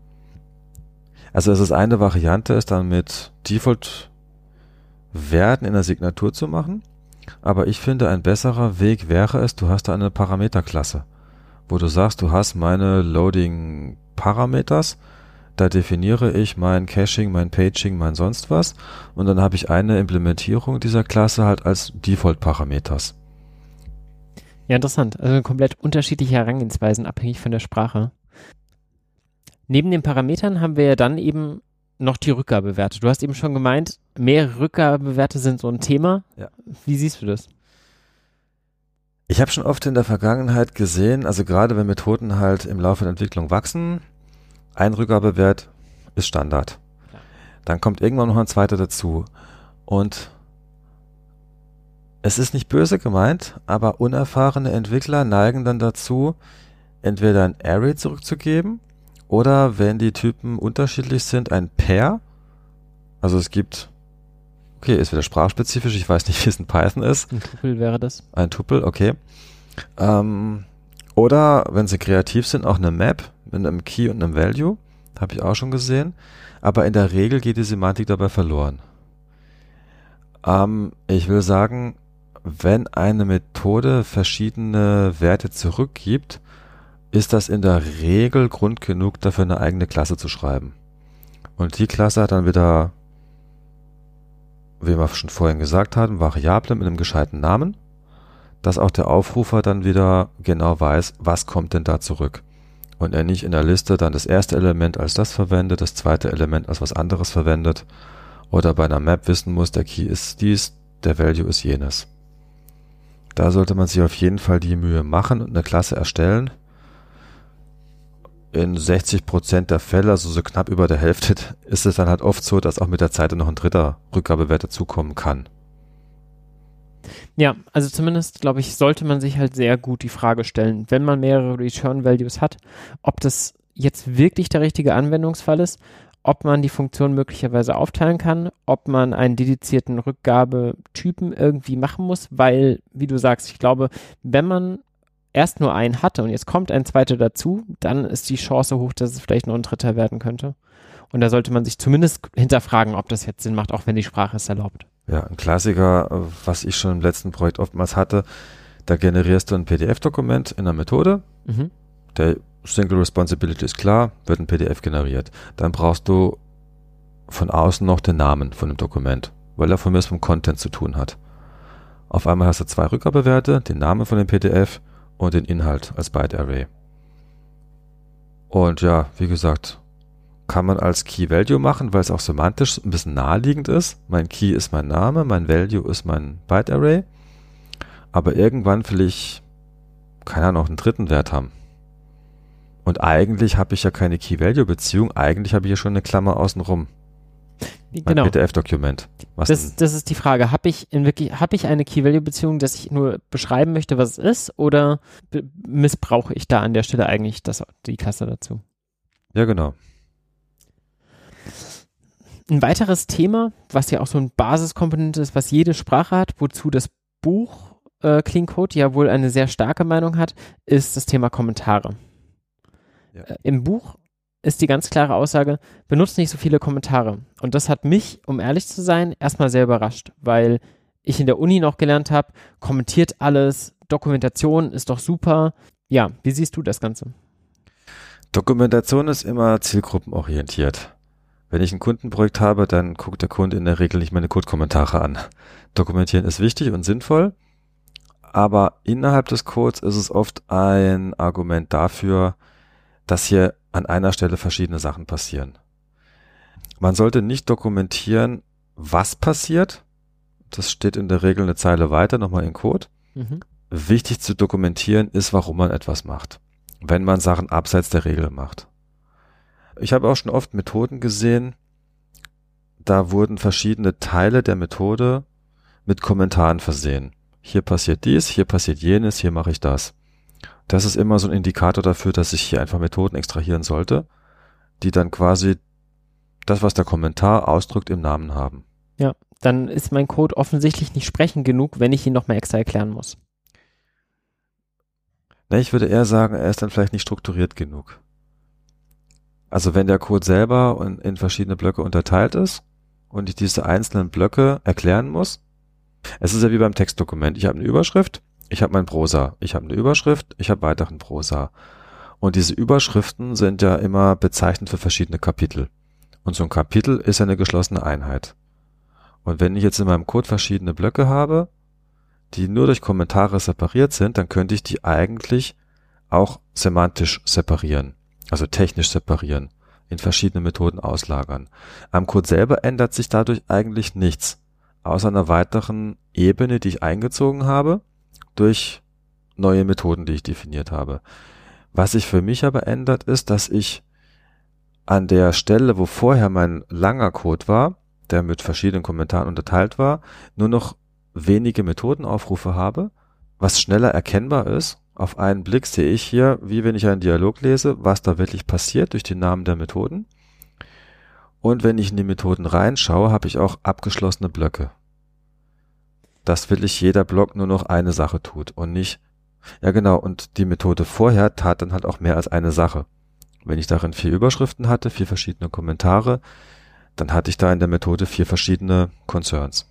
[SPEAKER 2] Also es ist eine Variante, ist dann mit Default-Werten in der Signatur zu machen. Aber ich finde, ein besserer Weg wäre es, du hast da eine Parameterklasse, wo du sagst, du hast meine Loading Parameters, da definiere ich mein Caching, mein Paging, mein sonst was und dann habe ich eine Implementierung dieser Klasse halt als Default Parameters.
[SPEAKER 1] Ja, interessant. Also komplett unterschiedliche Herangehensweisen abhängig von der Sprache. Neben den Parametern haben wir ja dann eben noch die Rückgabewerte. Du hast eben schon gemeint, mehrere Rückgabewerte sind so ein Thema. Ja. Wie siehst du das?
[SPEAKER 2] Ich habe schon oft in der Vergangenheit gesehen, also gerade wenn Methoden halt im Laufe der Entwicklung wachsen, ein Rückgabewert ist Standard. Dann kommt irgendwann noch ein zweiter dazu. Und es ist nicht böse gemeint, aber unerfahrene Entwickler neigen dann dazu, entweder ein Array zurückzugeben oder wenn die Typen unterschiedlich sind, ein Pair. Also es gibt, okay, ist wieder sprachspezifisch, ich weiß nicht, wie es in Python ist.
[SPEAKER 1] Ein Tupel wäre das.
[SPEAKER 2] Ein Tupel, okay. Ähm, oder wenn sie kreativ sind, auch eine Map mit einem Key und einem Value. Habe ich auch schon gesehen. Aber in der Regel geht die Semantik dabei verloren. Ähm, ich will sagen, wenn eine Methode verschiedene Werte zurückgibt, ist das in der Regel Grund genug dafür, eine eigene Klasse zu schreiben. Und die Klasse hat dann wieder, wie wir schon vorhin gesagt haben, Variable mit einem gescheiten Namen, dass auch der Aufrufer dann wieder genau weiß, was kommt denn da zurück. Und er nicht in der Liste dann das erste Element als das verwendet, das zweite Element als was anderes verwendet oder bei einer Map wissen muss, der Key ist dies, der Value ist jenes. Da sollte man sich auf jeden Fall die Mühe machen und eine Klasse erstellen, in 60 Prozent der Fälle, also so knapp über der Hälfte, ist es dann halt oft so, dass auch mit der Zeit noch ein dritter Rückgabewert dazukommen kann.
[SPEAKER 1] Ja, also zumindest, glaube ich, sollte man sich halt sehr gut die Frage stellen, wenn man mehrere Return Values hat, ob das jetzt wirklich der richtige Anwendungsfall ist, ob man die Funktion möglicherweise aufteilen kann, ob man einen dedizierten Rückgabetypen irgendwie machen muss, weil, wie du sagst, ich glaube, wenn man erst nur einen hatte und jetzt kommt ein zweiter dazu, dann ist die Chance hoch, dass es vielleicht nur ein dritter werden könnte. Und da sollte man sich zumindest hinterfragen, ob das jetzt Sinn macht, auch wenn die Sprache es erlaubt.
[SPEAKER 2] Ja, ein Klassiker, was ich schon im letzten Projekt oftmals hatte, da generierst du ein PDF-Dokument in einer Methode. Mhm. Der Single Responsibility ist klar, wird ein PDF generiert. Dann brauchst du von außen noch den Namen von dem Dokument, weil er von mir mit dem Content zu tun hat. Auf einmal hast du zwei Rückgabewerte, den Namen von dem PDF und den Inhalt als Byte Array. Und ja, wie gesagt, kann man als Key Value machen, weil es auch semantisch ein bisschen naheliegend ist. Mein Key ist mein Name, mein Value ist mein Byte Array. Aber irgendwann will ich, keine Ahnung, einen dritten Wert haben. Und eigentlich habe ich ja keine Key-Value-Beziehung, eigentlich habe ich ja schon eine Klammer außenrum. Genau. Ein PDF-Dokument.
[SPEAKER 1] Das, das ist die Frage. Habe ich in wirklich, habe ich eine Key-Value-Beziehung, dass ich nur beschreiben möchte, was es ist, oder missbrauche ich da an der Stelle eigentlich das, die Klasse dazu?
[SPEAKER 2] Ja, genau.
[SPEAKER 1] Ein weiteres Thema, was ja auch so ein Basiskomponent ist, was jede Sprache hat, wozu das Buch äh, Clean Code ja wohl eine sehr starke Meinung hat, ist das Thema Kommentare. Ja. Äh, Im Buch ist die ganz klare Aussage, benutzt nicht so viele Kommentare. Und das hat mich, um ehrlich zu sein, erstmal sehr überrascht, weil ich in der Uni noch gelernt habe, kommentiert alles, Dokumentation ist doch super. Ja, wie siehst du das Ganze?
[SPEAKER 2] Dokumentation ist immer zielgruppenorientiert. Wenn ich ein Kundenprojekt habe, dann guckt der Kunde in der Regel nicht meine Code-Kommentare an. Dokumentieren ist wichtig und sinnvoll, aber innerhalb des Codes ist es oft ein Argument dafür, dass hier an einer Stelle verschiedene Sachen passieren. Man sollte nicht dokumentieren, was passiert. Das steht in der Regel eine Zeile weiter, nochmal in Code. Mhm. Wichtig zu dokumentieren ist, warum man etwas macht. Wenn man Sachen abseits der Regel macht. Ich habe auch schon oft Methoden gesehen, da wurden verschiedene Teile der Methode mit Kommentaren versehen. Hier passiert dies, hier passiert jenes, hier mache ich das. Das ist immer so ein Indikator dafür, dass ich hier einfach Methoden extrahieren sollte, die dann quasi das, was der Kommentar ausdrückt, im Namen haben.
[SPEAKER 1] Ja, dann ist mein Code offensichtlich nicht sprechend genug, wenn ich ihn nochmal extra erklären muss.
[SPEAKER 2] Ne, ich würde eher sagen, er ist dann vielleicht nicht strukturiert genug. Also wenn der Code selber in verschiedene Blöcke unterteilt ist und ich diese einzelnen Blöcke erklären muss, es ist ja wie beim Textdokument. Ich habe eine Überschrift, ich habe mein Prosa, ich habe eine Überschrift, ich habe weiteren Prosa. Und diese Überschriften sind ja immer bezeichnend für verschiedene Kapitel. Und so ein Kapitel ist ja eine geschlossene Einheit. Und wenn ich jetzt in meinem Code verschiedene Blöcke habe, die nur durch Kommentare separiert sind, dann könnte ich die eigentlich auch semantisch separieren, also technisch separieren, in verschiedene Methoden auslagern. Am Code selber ändert sich dadurch eigentlich nichts aus einer weiteren Ebene, die ich eingezogen habe, durch neue Methoden, die ich definiert habe. Was sich für mich aber ändert, ist, dass ich an der Stelle, wo vorher mein langer Code war, der mit verschiedenen Kommentaren unterteilt war, nur noch wenige Methodenaufrufe habe, was schneller erkennbar ist. Auf einen Blick sehe ich hier, wie wenn ich einen Dialog lese, was da wirklich passiert durch die Namen der Methoden. Und wenn ich in die Methoden reinschaue, habe ich auch abgeschlossene Blöcke. Dass wirklich jeder Block nur noch eine Sache tut und nicht, ja genau, und die Methode vorher tat dann halt auch mehr als eine Sache. Wenn ich darin vier Überschriften hatte, vier verschiedene Kommentare, dann hatte ich da in der Methode vier verschiedene Concerns.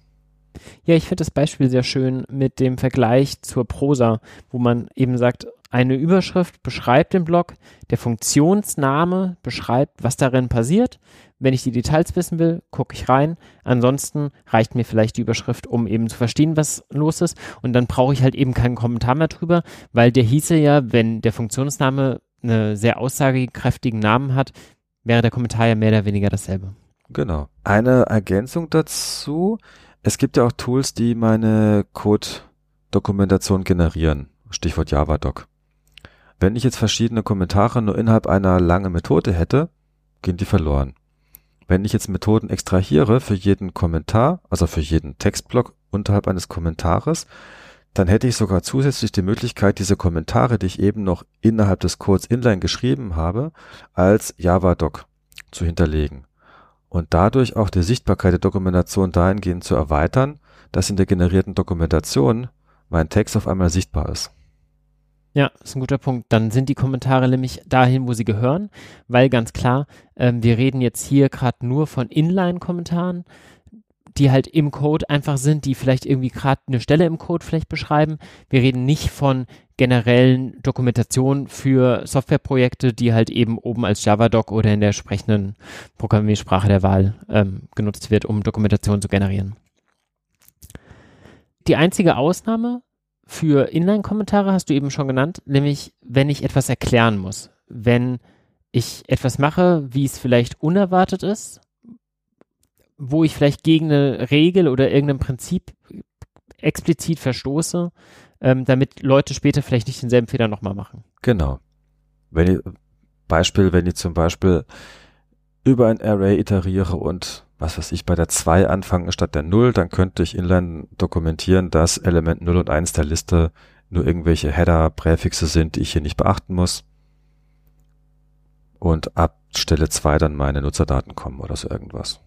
[SPEAKER 1] Ja, ich finde das Beispiel sehr schön mit dem Vergleich zur Prosa, wo man eben sagt, eine Überschrift beschreibt den Blog, der Funktionsname beschreibt, was darin passiert. Wenn ich die Details wissen will, gucke ich rein. Ansonsten reicht mir vielleicht die Überschrift, um eben zu verstehen, was los ist. Und dann brauche ich halt eben keinen Kommentar mehr drüber, weil der hieße ja, wenn der Funktionsname einen sehr aussagekräftigen Namen hat, wäre der Kommentar ja mehr oder weniger dasselbe.
[SPEAKER 2] Genau. Eine Ergänzung dazu. Es gibt ja auch Tools, die meine Code-Dokumentation generieren. Stichwort JavaDoc. Wenn ich jetzt verschiedene Kommentare nur innerhalb einer langen Methode hätte, gehen die verloren. Wenn ich jetzt Methoden extrahiere für jeden Kommentar, also für jeden Textblock unterhalb eines Kommentares, dann hätte ich sogar zusätzlich die Möglichkeit, diese Kommentare, die ich eben noch innerhalb des Codes inline geschrieben habe, als JavaDoc zu hinterlegen und dadurch auch die Sichtbarkeit der Dokumentation dahingehend zu erweitern, dass in der generierten Dokumentation mein Text auf einmal sichtbar ist.
[SPEAKER 1] Ja, ist ein guter Punkt. Dann sind die Kommentare nämlich dahin, wo sie gehören, weil ganz klar, ähm, wir reden jetzt hier gerade nur von Inline-Kommentaren, die halt im Code einfach sind, die vielleicht irgendwie gerade eine Stelle im Code vielleicht beschreiben. Wir reden nicht von generellen Dokumentationen für Softwareprojekte, die halt eben oben als Java-Doc oder in der entsprechenden Programmiersprache der Wahl ähm, genutzt wird, um Dokumentation zu generieren. Die einzige Ausnahme für Inline-Kommentare hast du eben schon genannt, nämlich wenn ich etwas erklären muss. Wenn ich etwas mache, wie es vielleicht unerwartet ist, wo ich vielleicht gegen eine Regel oder irgendein Prinzip explizit verstoße, ähm, damit Leute später vielleicht nicht denselben Fehler nochmal machen.
[SPEAKER 2] Genau. Wenn ich, Beispiel, wenn ich zum Beispiel über ein Array iteriere und was weiß ich, bei der 2 anfangen statt der 0, dann könnte ich inline dokumentieren, dass Element 0 und 1 der Liste nur irgendwelche Header, Präfixe sind, die ich hier nicht beachten muss. Und ab Stelle 2 dann meine Nutzerdaten kommen oder so irgendwas.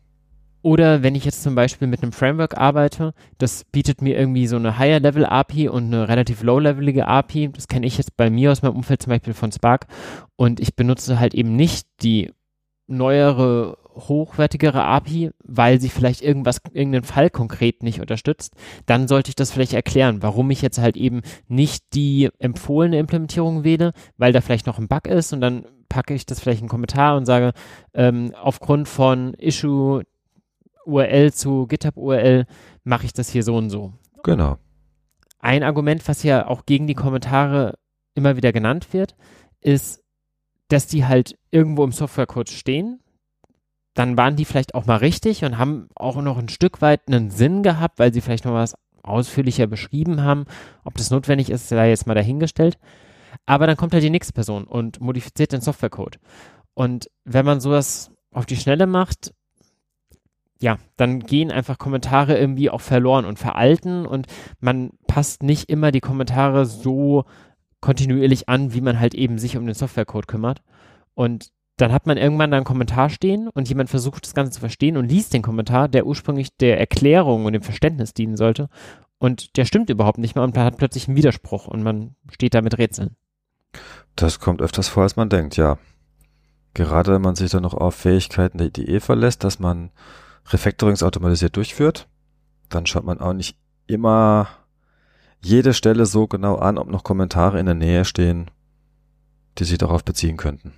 [SPEAKER 1] Oder wenn ich jetzt zum Beispiel mit einem Framework arbeite, das bietet mir irgendwie so eine Higher-Level-API und eine relativ low-levelige API. Das kenne ich jetzt bei mir aus meinem Umfeld zum Beispiel von Spark. Und ich benutze halt eben nicht die neuere, hochwertigere API, weil sie vielleicht irgendwas, irgendeinen Fall konkret nicht unterstützt, dann sollte ich das vielleicht erklären, warum ich jetzt halt eben nicht die empfohlene Implementierung wähle, weil da vielleicht noch ein Bug ist und dann packe ich das vielleicht in einen Kommentar und sage, ähm, aufgrund von Issue URL zu GitHub URL mache ich das hier so und so.
[SPEAKER 2] Genau.
[SPEAKER 1] Ein Argument, was ja auch gegen die Kommentare immer wieder genannt wird, ist, dass die halt irgendwo im Softwarecode stehen. Dann waren die vielleicht auch mal richtig und haben auch noch ein Stück weit einen Sinn gehabt, weil sie vielleicht noch was ausführlicher beschrieben haben. Ob das notwendig ist, sei jetzt mal dahingestellt. Aber dann kommt halt die nächste Person und modifiziert den Softwarecode. Und wenn man sowas auf die Schnelle macht, ja, dann gehen einfach Kommentare irgendwie auch verloren und veralten und man passt nicht immer die Kommentare so kontinuierlich an, wie man halt eben sich um den Softwarecode kümmert. Und dann hat man irgendwann da einen Kommentar stehen und jemand versucht das Ganze zu verstehen und liest den Kommentar, der ursprünglich der Erklärung und dem Verständnis dienen sollte. Und der stimmt überhaupt nicht mehr und hat plötzlich einen Widerspruch und man steht da mit Rätseln.
[SPEAKER 2] Das kommt öfters vor, als man denkt, ja. Gerade wenn man sich dann noch auf Fähigkeiten der IDE verlässt, dass man Refactorings automatisiert durchführt, dann schaut man auch nicht immer jede Stelle so genau an, ob noch Kommentare in der Nähe stehen, die sich darauf beziehen könnten.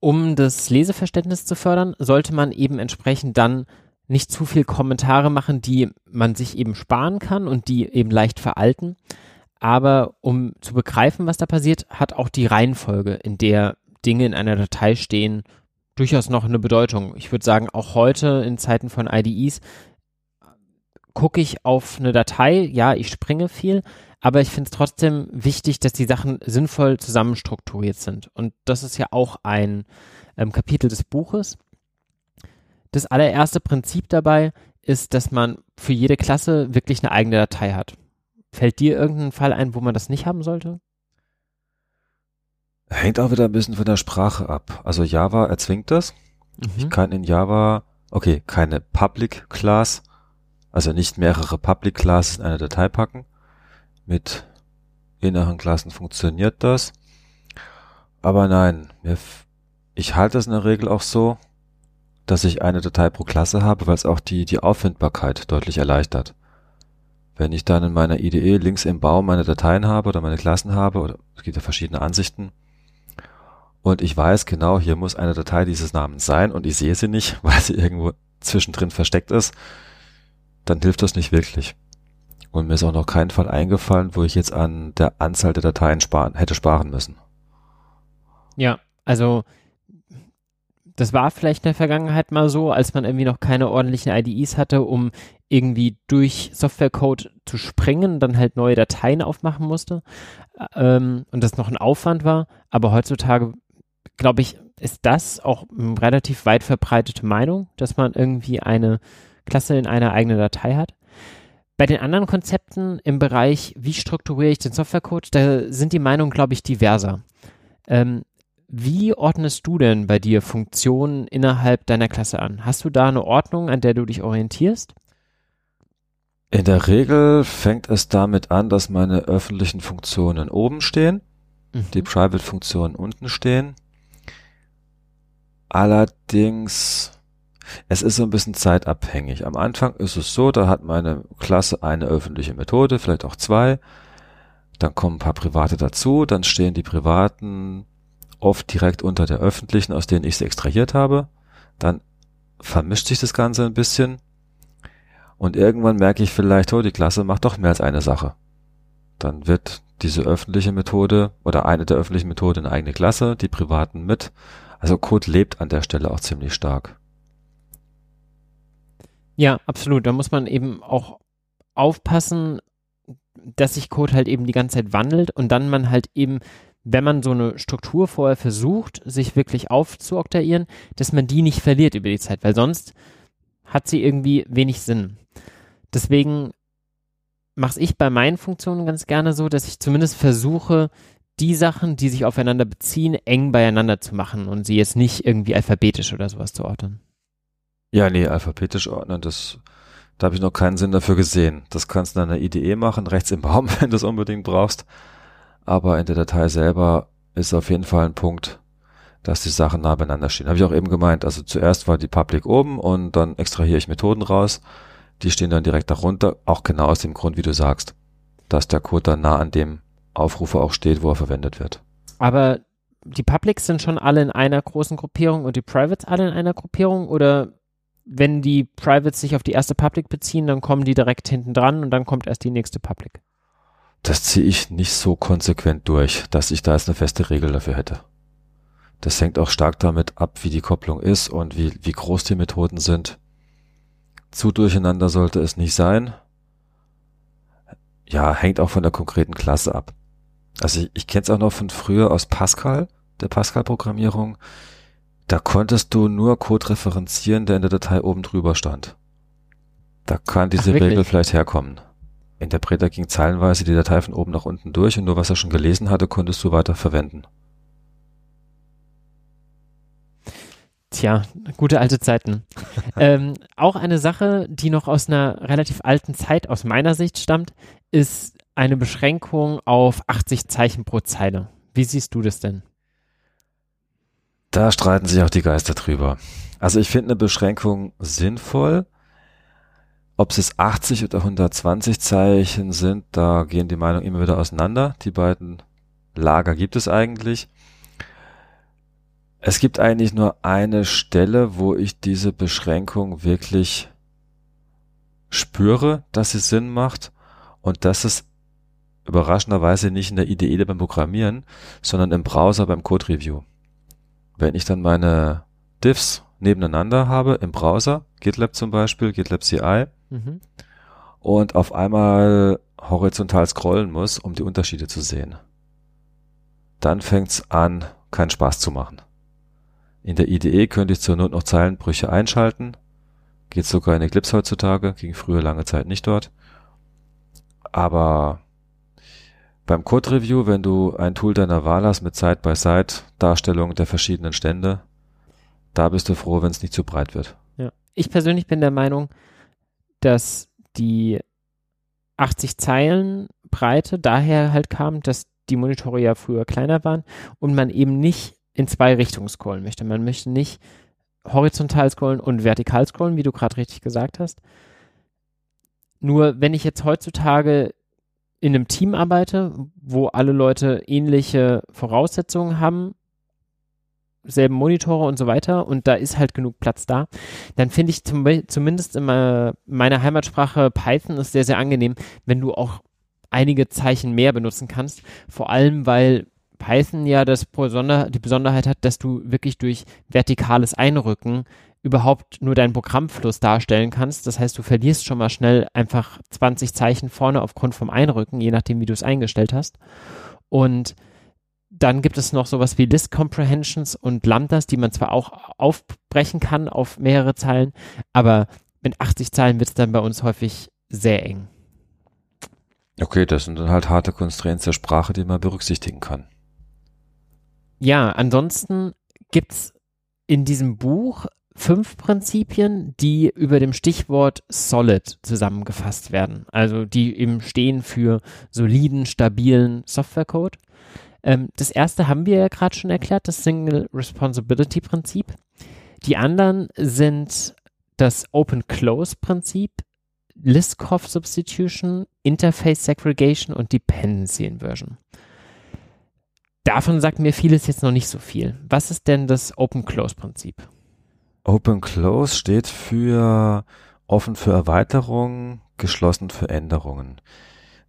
[SPEAKER 1] Um das Leseverständnis zu fördern, sollte man eben entsprechend dann nicht zu viel Kommentare machen, die man sich eben sparen kann und die eben leicht veralten. Aber um zu begreifen, was da passiert, hat auch die Reihenfolge, in der Dinge in einer Datei stehen, durchaus noch eine Bedeutung. Ich würde sagen, auch heute in Zeiten von IDEs gucke ich auf eine Datei, ja, ich springe viel, aber ich finde es trotzdem wichtig, dass die Sachen sinnvoll zusammenstrukturiert sind. Und das ist ja auch ein ähm, Kapitel des Buches. Das allererste Prinzip dabei ist, dass man für jede Klasse wirklich eine eigene Datei hat. Fällt dir irgendein Fall ein, wo man das nicht haben sollte?
[SPEAKER 2] Hängt auch wieder ein bisschen von der Sprache ab. Also Java erzwingt das. Mhm. Ich kann in Java, okay, keine Public Class, also nicht mehrere Public Classes in eine Datei packen. Mit inneren Klassen funktioniert das. Aber nein, ich halte es in der Regel auch so, dass ich eine Datei pro Klasse habe, weil es auch die, die Auffindbarkeit deutlich erleichtert. Wenn ich dann in meiner IDE links im Baum meine Dateien habe oder meine Klassen habe, oder es gibt ja verschiedene Ansichten, und ich weiß genau, hier muss eine Datei dieses Namens sein und ich sehe sie nicht, weil sie irgendwo zwischendrin versteckt ist, dann hilft das nicht wirklich. Und mir ist auch noch kein Fall eingefallen, wo ich jetzt an der Anzahl der Dateien sparen, hätte sparen müssen.
[SPEAKER 1] Ja, also das war vielleicht in der Vergangenheit mal so, als man irgendwie noch keine ordentlichen IDEs hatte, um irgendwie durch Softwarecode zu springen, dann halt neue Dateien aufmachen musste ähm, und das noch ein Aufwand war. Aber heutzutage glaube ich, ist das auch eine relativ weit verbreitete Meinung, dass man irgendwie eine Klasse in einer eigenen Datei hat. Bei den anderen Konzepten im Bereich, wie strukturiere ich den Softwarecode, da sind die Meinungen, glaube ich, diverser. Ähm, wie ordnest du denn bei dir Funktionen innerhalb deiner Klasse an? Hast du da eine Ordnung, an der du dich orientierst?
[SPEAKER 2] In der Regel fängt es damit an, dass meine öffentlichen Funktionen oben stehen, mhm. die Private-Funktionen unten stehen Allerdings, es ist so ein bisschen zeitabhängig. Am Anfang ist es so, da hat meine Klasse eine öffentliche Methode, vielleicht auch zwei. Dann kommen ein paar private dazu, dann stehen die privaten oft direkt unter der öffentlichen, aus denen ich sie extrahiert habe. Dann vermischt sich das Ganze ein bisschen. Und irgendwann merke ich vielleicht, oh, die Klasse macht doch mehr als eine Sache. Dann wird diese öffentliche Methode oder eine der öffentlichen Methoden eine eigene Klasse, die privaten mit also Code lebt an der Stelle auch ziemlich stark.
[SPEAKER 1] Ja, absolut. Da muss man eben auch aufpassen, dass sich Code halt eben die ganze Zeit wandelt und dann man halt eben, wenn man so eine Struktur vorher versucht, sich wirklich aufzuoktayieren, dass man die nicht verliert über die Zeit, weil sonst hat sie irgendwie wenig Sinn. Deswegen mache ich bei meinen Funktionen ganz gerne so, dass ich zumindest versuche, die Sachen, die sich aufeinander beziehen, eng beieinander zu machen und sie jetzt nicht irgendwie alphabetisch oder sowas zu ordnen.
[SPEAKER 2] Ja, nee, alphabetisch ordnen, das, da habe ich noch keinen Sinn dafür gesehen. Das kannst du in einer IDE machen, rechts im Baum, wenn du es unbedingt brauchst. Aber in der Datei selber ist auf jeden Fall ein Punkt, dass die Sachen nah beieinander stehen. Habe ich auch eben gemeint. Also zuerst war die Public oben und dann extrahiere ich Methoden raus. Die stehen dann direkt darunter, auch genau aus dem Grund, wie du sagst, dass der Code dann nah an dem Aufrufer auch steht, wo er verwendet wird.
[SPEAKER 1] Aber die Publics sind schon alle in einer großen Gruppierung und die Privates alle in einer Gruppierung oder wenn die Privates sich auf die erste Public beziehen, dann kommen die direkt hinten dran und dann kommt erst die nächste Public.
[SPEAKER 2] Das ziehe ich nicht so konsequent durch, dass ich da jetzt eine feste Regel dafür hätte. Das hängt auch stark damit ab, wie die Kopplung ist und wie, wie groß die Methoden sind. Zu durcheinander sollte es nicht sein. Ja, hängt auch von der konkreten Klasse ab. Also ich, ich kenne es auch noch von früher aus Pascal, der Pascal-Programmierung. Da konntest du nur Code referenzieren, der in der Datei oben drüber stand. Da kann diese Ach, Regel vielleicht herkommen. Interpreter ging zeilenweise die Datei von oben nach unten durch und nur was er schon gelesen hatte, konntest du weiter verwenden.
[SPEAKER 1] Tja, gute alte Zeiten. ähm, auch eine Sache, die noch aus einer relativ alten Zeit aus meiner Sicht stammt, ist eine Beschränkung auf 80 Zeichen pro Zeile. Wie siehst du das denn?
[SPEAKER 2] Da streiten sich auch die Geister drüber. Also ich finde eine Beschränkung sinnvoll. Ob es 80 oder 120 Zeichen sind, da gehen die Meinungen immer wieder auseinander. Die beiden Lager gibt es eigentlich. Es gibt eigentlich nur eine Stelle, wo ich diese Beschränkung wirklich spüre, dass sie Sinn macht. Und das ist überraschenderweise nicht in der IDE beim Programmieren, sondern im Browser beim Code Review. Wenn ich dann meine Diffs nebeneinander habe im Browser, GitLab zum Beispiel, GitLab CI, mhm. und auf einmal horizontal scrollen muss, um die Unterschiede zu sehen, dann fängt's an, keinen Spaß zu machen. In der IDE könnte ich zur Not noch Zeilenbrüche einschalten. Geht sogar in Eclipse heutzutage, ging früher lange Zeit nicht dort. Aber beim Code Review, wenn du ein Tool deiner Wahl hast mit Side-by-Side-Darstellung der verschiedenen Stände, da bist du froh, wenn es nicht zu breit wird.
[SPEAKER 1] Ja. Ich persönlich bin der Meinung, dass die 80 Zeilen Breite daher halt kam, dass die Monitore ja früher kleiner waren und man eben nicht in zwei Richtungen scrollen möchte. Man möchte nicht horizontal scrollen und vertikal scrollen, wie du gerade richtig gesagt hast. Nur wenn ich jetzt heutzutage in einem Team arbeite, wo alle Leute ähnliche Voraussetzungen haben, selben Monitore und so weiter und da ist halt genug Platz da, dann finde ich zum, zumindest in meiner Heimatsprache Python ist sehr, sehr angenehm, wenn du auch einige Zeichen mehr benutzen kannst. Vor allem, weil Python ja das Besonder die Besonderheit hat, dass du wirklich durch vertikales Einrücken überhaupt nur deinen Programmfluss darstellen kannst. Das heißt, du verlierst schon mal schnell einfach 20 Zeichen vorne aufgrund vom Einrücken, je nachdem, wie du es eingestellt hast. Und dann gibt es noch sowas wie List Comprehensions und Lambdas, die man zwar auch aufbrechen kann auf mehrere Zeilen, aber mit 80 Zeilen wird es dann bei uns häufig sehr eng.
[SPEAKER 2] Okay, das sind dann halt harte Constraints der Sprache, die man berücksichtigen kann.
[SPEAKER 1] Ja, ansonsten gibt es in diesem Buch fünf Prinzipien, die über dem Stichwort Solid zusammengefasst werden. Also die eben stehen für soliden, stabilen Softwarecode. Ähm, das erste haben wir ja gerade schon erklärt, das Single Responsibility Prinzip. Die anderen sind das Open-Close-Prinzip, Liskov Substitution, Interface Segregation und Dependency Inversion. Davon sagt mir vieles jetzt noch nicht so viel. Was ist denn das Open-Close-Prinzip?
[SPEAKER 2] Open Close steht für offen für Erweiterungen, geschlossen für Änderungen.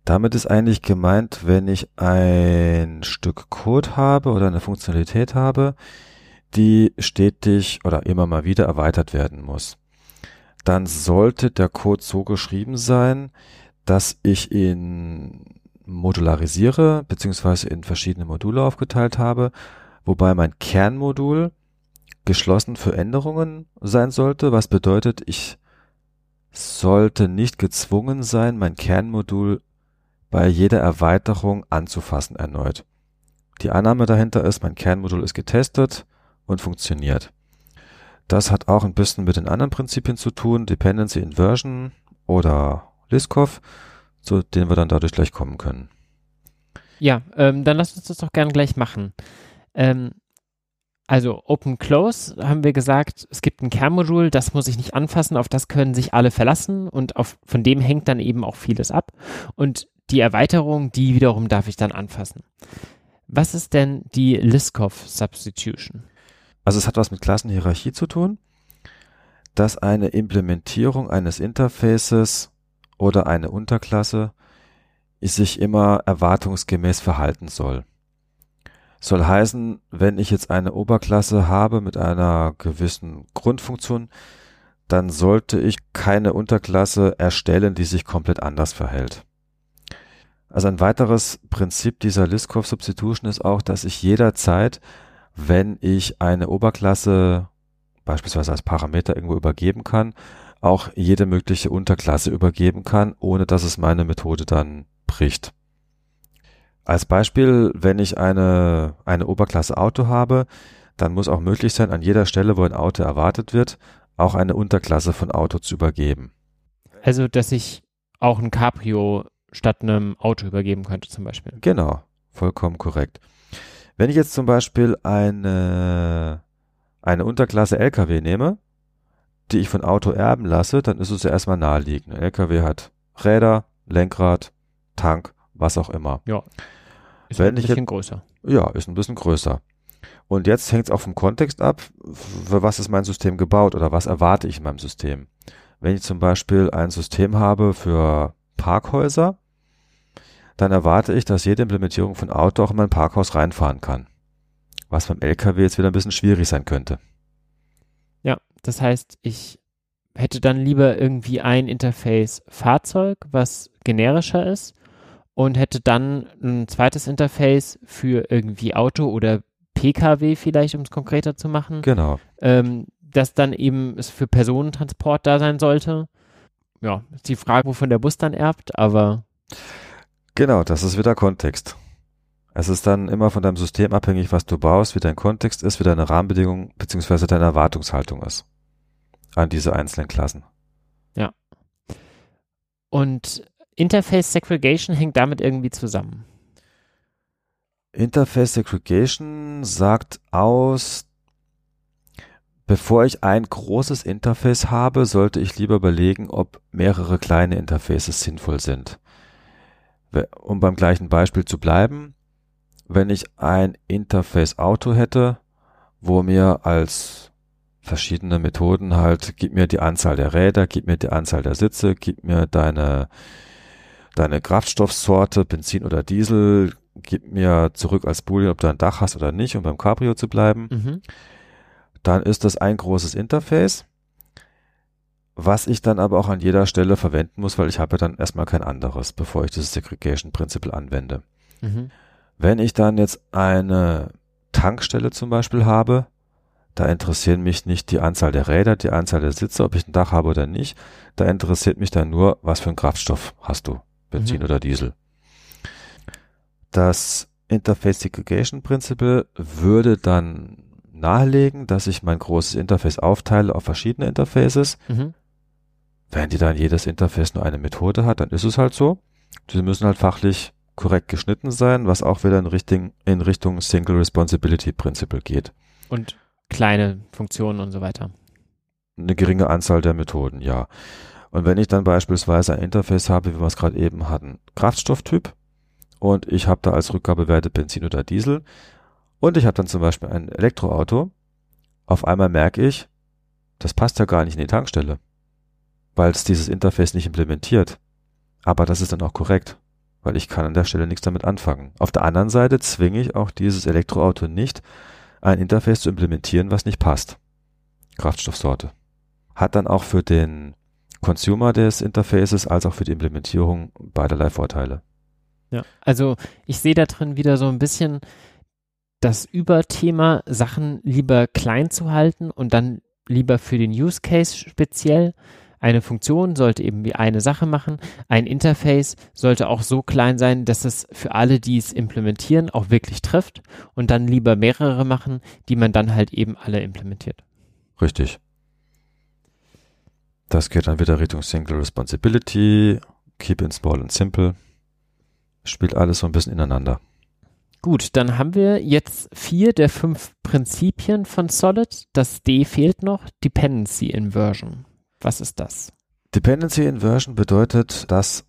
[SPEAKER 2] Damit ist eigentlich gemeint, wenn ich ein Stück Code habe oder eine Funktionalität habe, die stetig oder immer mal wieder erweitert werden muss, dann sollte der Code so geschrieben sein, dass ich ihn modularisiere, beziehungsweise in verschiedene Module aufgeteilt habe, wobei mein Kernmodul geschlossen für Änderungen sein sollte, was bedeutet, ich sollte nicht gezwungen sein, mein Kernmodul bei jeder Erweiterung anzufassen erneut. Die Annahme dahinter ist, mein Kernmodul ist getestet und funktioniert. Das hat auch ein bisschen mit den anderen Prinzipien zu tun, Dependency Inversion oder Liskov, zu denen wir dann dadurch gleich kommen können.
[SPEAKER 1] Ja, ähm, dann lass uns das doch gerne gleich machen. Ähm, also Open Close haben wir gesagt, es gibt ein Kernmodul, das muss ich nicht anfassen, auf das können sich alle verlassen und auf, von dem hängt dann eben auch vieles ab. Und die Erweiterung, die wiederum darf ich dann anfassen. Was ist denn die Liskov Substitution?
[SPEAKER 2] Also es hat was mit Klassenhierarchie zu tun, dass eine Implementierung eines Interfaces oder eine Unterklasse sich immer erwartungsgemäß verhalten soll. Soll heißen, wenn ich jetzt eine Oberklasse habe mit einer gewissen Grundfunktion, dann sollte ich keine Unterklasse erstellen, die sich komplett anders verhält. Also ein weiteres Prinzip dieser Liskov Substitution ist auch, dass ich jederzeit, wenn ich eine Oberklasse beispielsweise als Parameter irgendwo übergeben kann, auch jede mögliche Unterklasse übergeben kann, ohne dass es meine Methode dann bricht. Als Beispiel, wenn ich eine, eine Oberklasse Auto habe, dann muss auch möglich sein, an jeder Stelle, wo ein Auto erwartet wird, auch eine Unterklasse von Auto zu übergeben.
[SPEAKER 1] Also, dass ich auch ein Cabrio statt einem Auto übergeben könnte, zum Beispiel.
[SPEAKER 2] Genau, vollkommen korrekt. Wenn ich jetzt zum Beispiel eine, eine Unterklasse LKW nehme, die ich von Auto erben lasse, dann ist es ja erstmal naheliegend. Ein LKW hat Räder, Lenkrad, Tank, was auch immer.
[SPEAKER 1] Ja. Ist Wenn ein bisschen jetzt, größer.
[SPEAKER 2] Ja, ist ein bisschen größer. Und jetzt hängt es auch vom Kontext ab, für was ist mein System gebaut oder was erwarte ich in meinem System. Wenn ich zum Beispiel ein System habe für Parkhäuser, dann erwarte ich, dass jede Implementierung von Auto auch in mein Parkhaus reinfahren kann. Was beim LKW jetzt wieder ein bisschen schwierig sein könnte.
[SPEAKER 1] Ja, das heißt, ich hätte dann lieber irgendwie ein Interface Fahrzeug, was generischer ist und hätte dann ein zweites Interface für irgendwie Auto oder PKW vielleicht, um es konkreter zu machen.
[SPEAKER 2] Genau.
[SPEAKER 1] Ähm, das dann eben für Personentransport da sein sollte. Ja, ist die Frage, wovon der Bus dann erbt, aber.
[SPEAKER 2] Genau, das ist wieder Kontext. Es ist dann immer von deinem System abhängig, was du baust, wie dein Kontext ist, wie deine Rahmenbedingungen bzw. deine Erwartungshaltung ist an diese einzelnen Klassen.
[SPEAKER 1] Ja. Und Interface Segregation hängt damit irgendwie zusammen.
[SPEAKER 2] Interface Segregation sagt aus, bevor ich ein großes Interface habe, sollte ich lieber überlegen, ob mehrere kleine Interfaces sinnvoll sind. Um beim gleichen Beispiel zu bleiben, wenn ich ein Interface Auto hätte, wo mir als verschiedene Methoden halt, gib mir die Anzahl der Räder, gib mir die Anzahl der Sitze, gib mir deine deine Kraftstoffsorte, Benzin oder Diesel, gib mir zurück als Boolean, ob du ein Dach hast oder nicht, um beim Cabrio zu bleiben. Mhm. Dann ist das ein großes Interface, was ich dann aber auch an jeder Stelle verwenden muss, weil ich habe ja dann erstmal kein anderes, bevor ich dieses Segregation Principle anwende. Mhm. Wenn ich dann jetzt eine Tankstelle zum Beispiel habe, da interessieren mich nicht die Anzahl der Räder, die Anzahl der Sitze, ob ich ein Dach habe oder nicht. Da interessiert mich dann nur, was für einen Kraftstoff hast du. Benzin mhm. oder Diesel. Das Interface Segregation Principle würde dann nahelegen, dass ich mein großes Interface aufteile auf verschiedene Interfaces. Mhm. Wenn die dann jedes Interface nur eine Methode hat, dann ist es halt so. Die müssen halt fachlich korrekt geschnitten sein, was auch wieder in Richtung, in Richtung Single Responsibility Principle geht.
[SPEAKER 1] Und kleine Funktionen und so weiter.
[SPEAKER 2] Eine geringe Anzahl der Methoden, ja. Und wenn ich dann beispielsweise ein Interface habe, wie wir es gerade eben hatten, Kraftstofftyp, und ich habe da als Rückgabewerte Benzin oder Diesel, und ich habe dann zum Beispiel ein Elektroauto, auf einmal merke ich, das passt ja gar nicht in die Tankstelle, weil es dieses Interface nicht implementiert. Aber das ist dann auch korrekt, weil ich kann an der Stelle nichts damit anfangen. Auf der anderen Seite zwinge ich auch dieses Elektroauto nicht, ein Interface zu implementieren, was nicht passt. Kraftstoffsorte. Hat dann auch für den Consumer des Interfaces als auch für die Implementierung beiderlei Vorteile.
[SPEAKER 1] Ja, also ich sehe da drin wieder so ein bisschen das Überthema, Sachen lieber klein zu halten und dann lieber für den Use Case speziell Eine Funktion sollte eben wie eine Sache machen. Ein Interface sollte auch so klein sein, dass es für alle, die es implementieren, auch wirklich trifft und dann lieber mehrere machen, die man dann halt eben alle implementiert.
[SPEAKER 2] Richtig. Das geht dann wieder Richtung Single Responsibility, Keep it small and simple. Spielt alles so ein bisschen ineinander.
[SPEAKER 1] Gut, dann haben wir jetzt vier der fünf Prinzipien von Solid. Das D fehlt noch, Dependency Inversion. Was ist das?
[SPEAKER 2] Dependency Inversion bedeutet, dass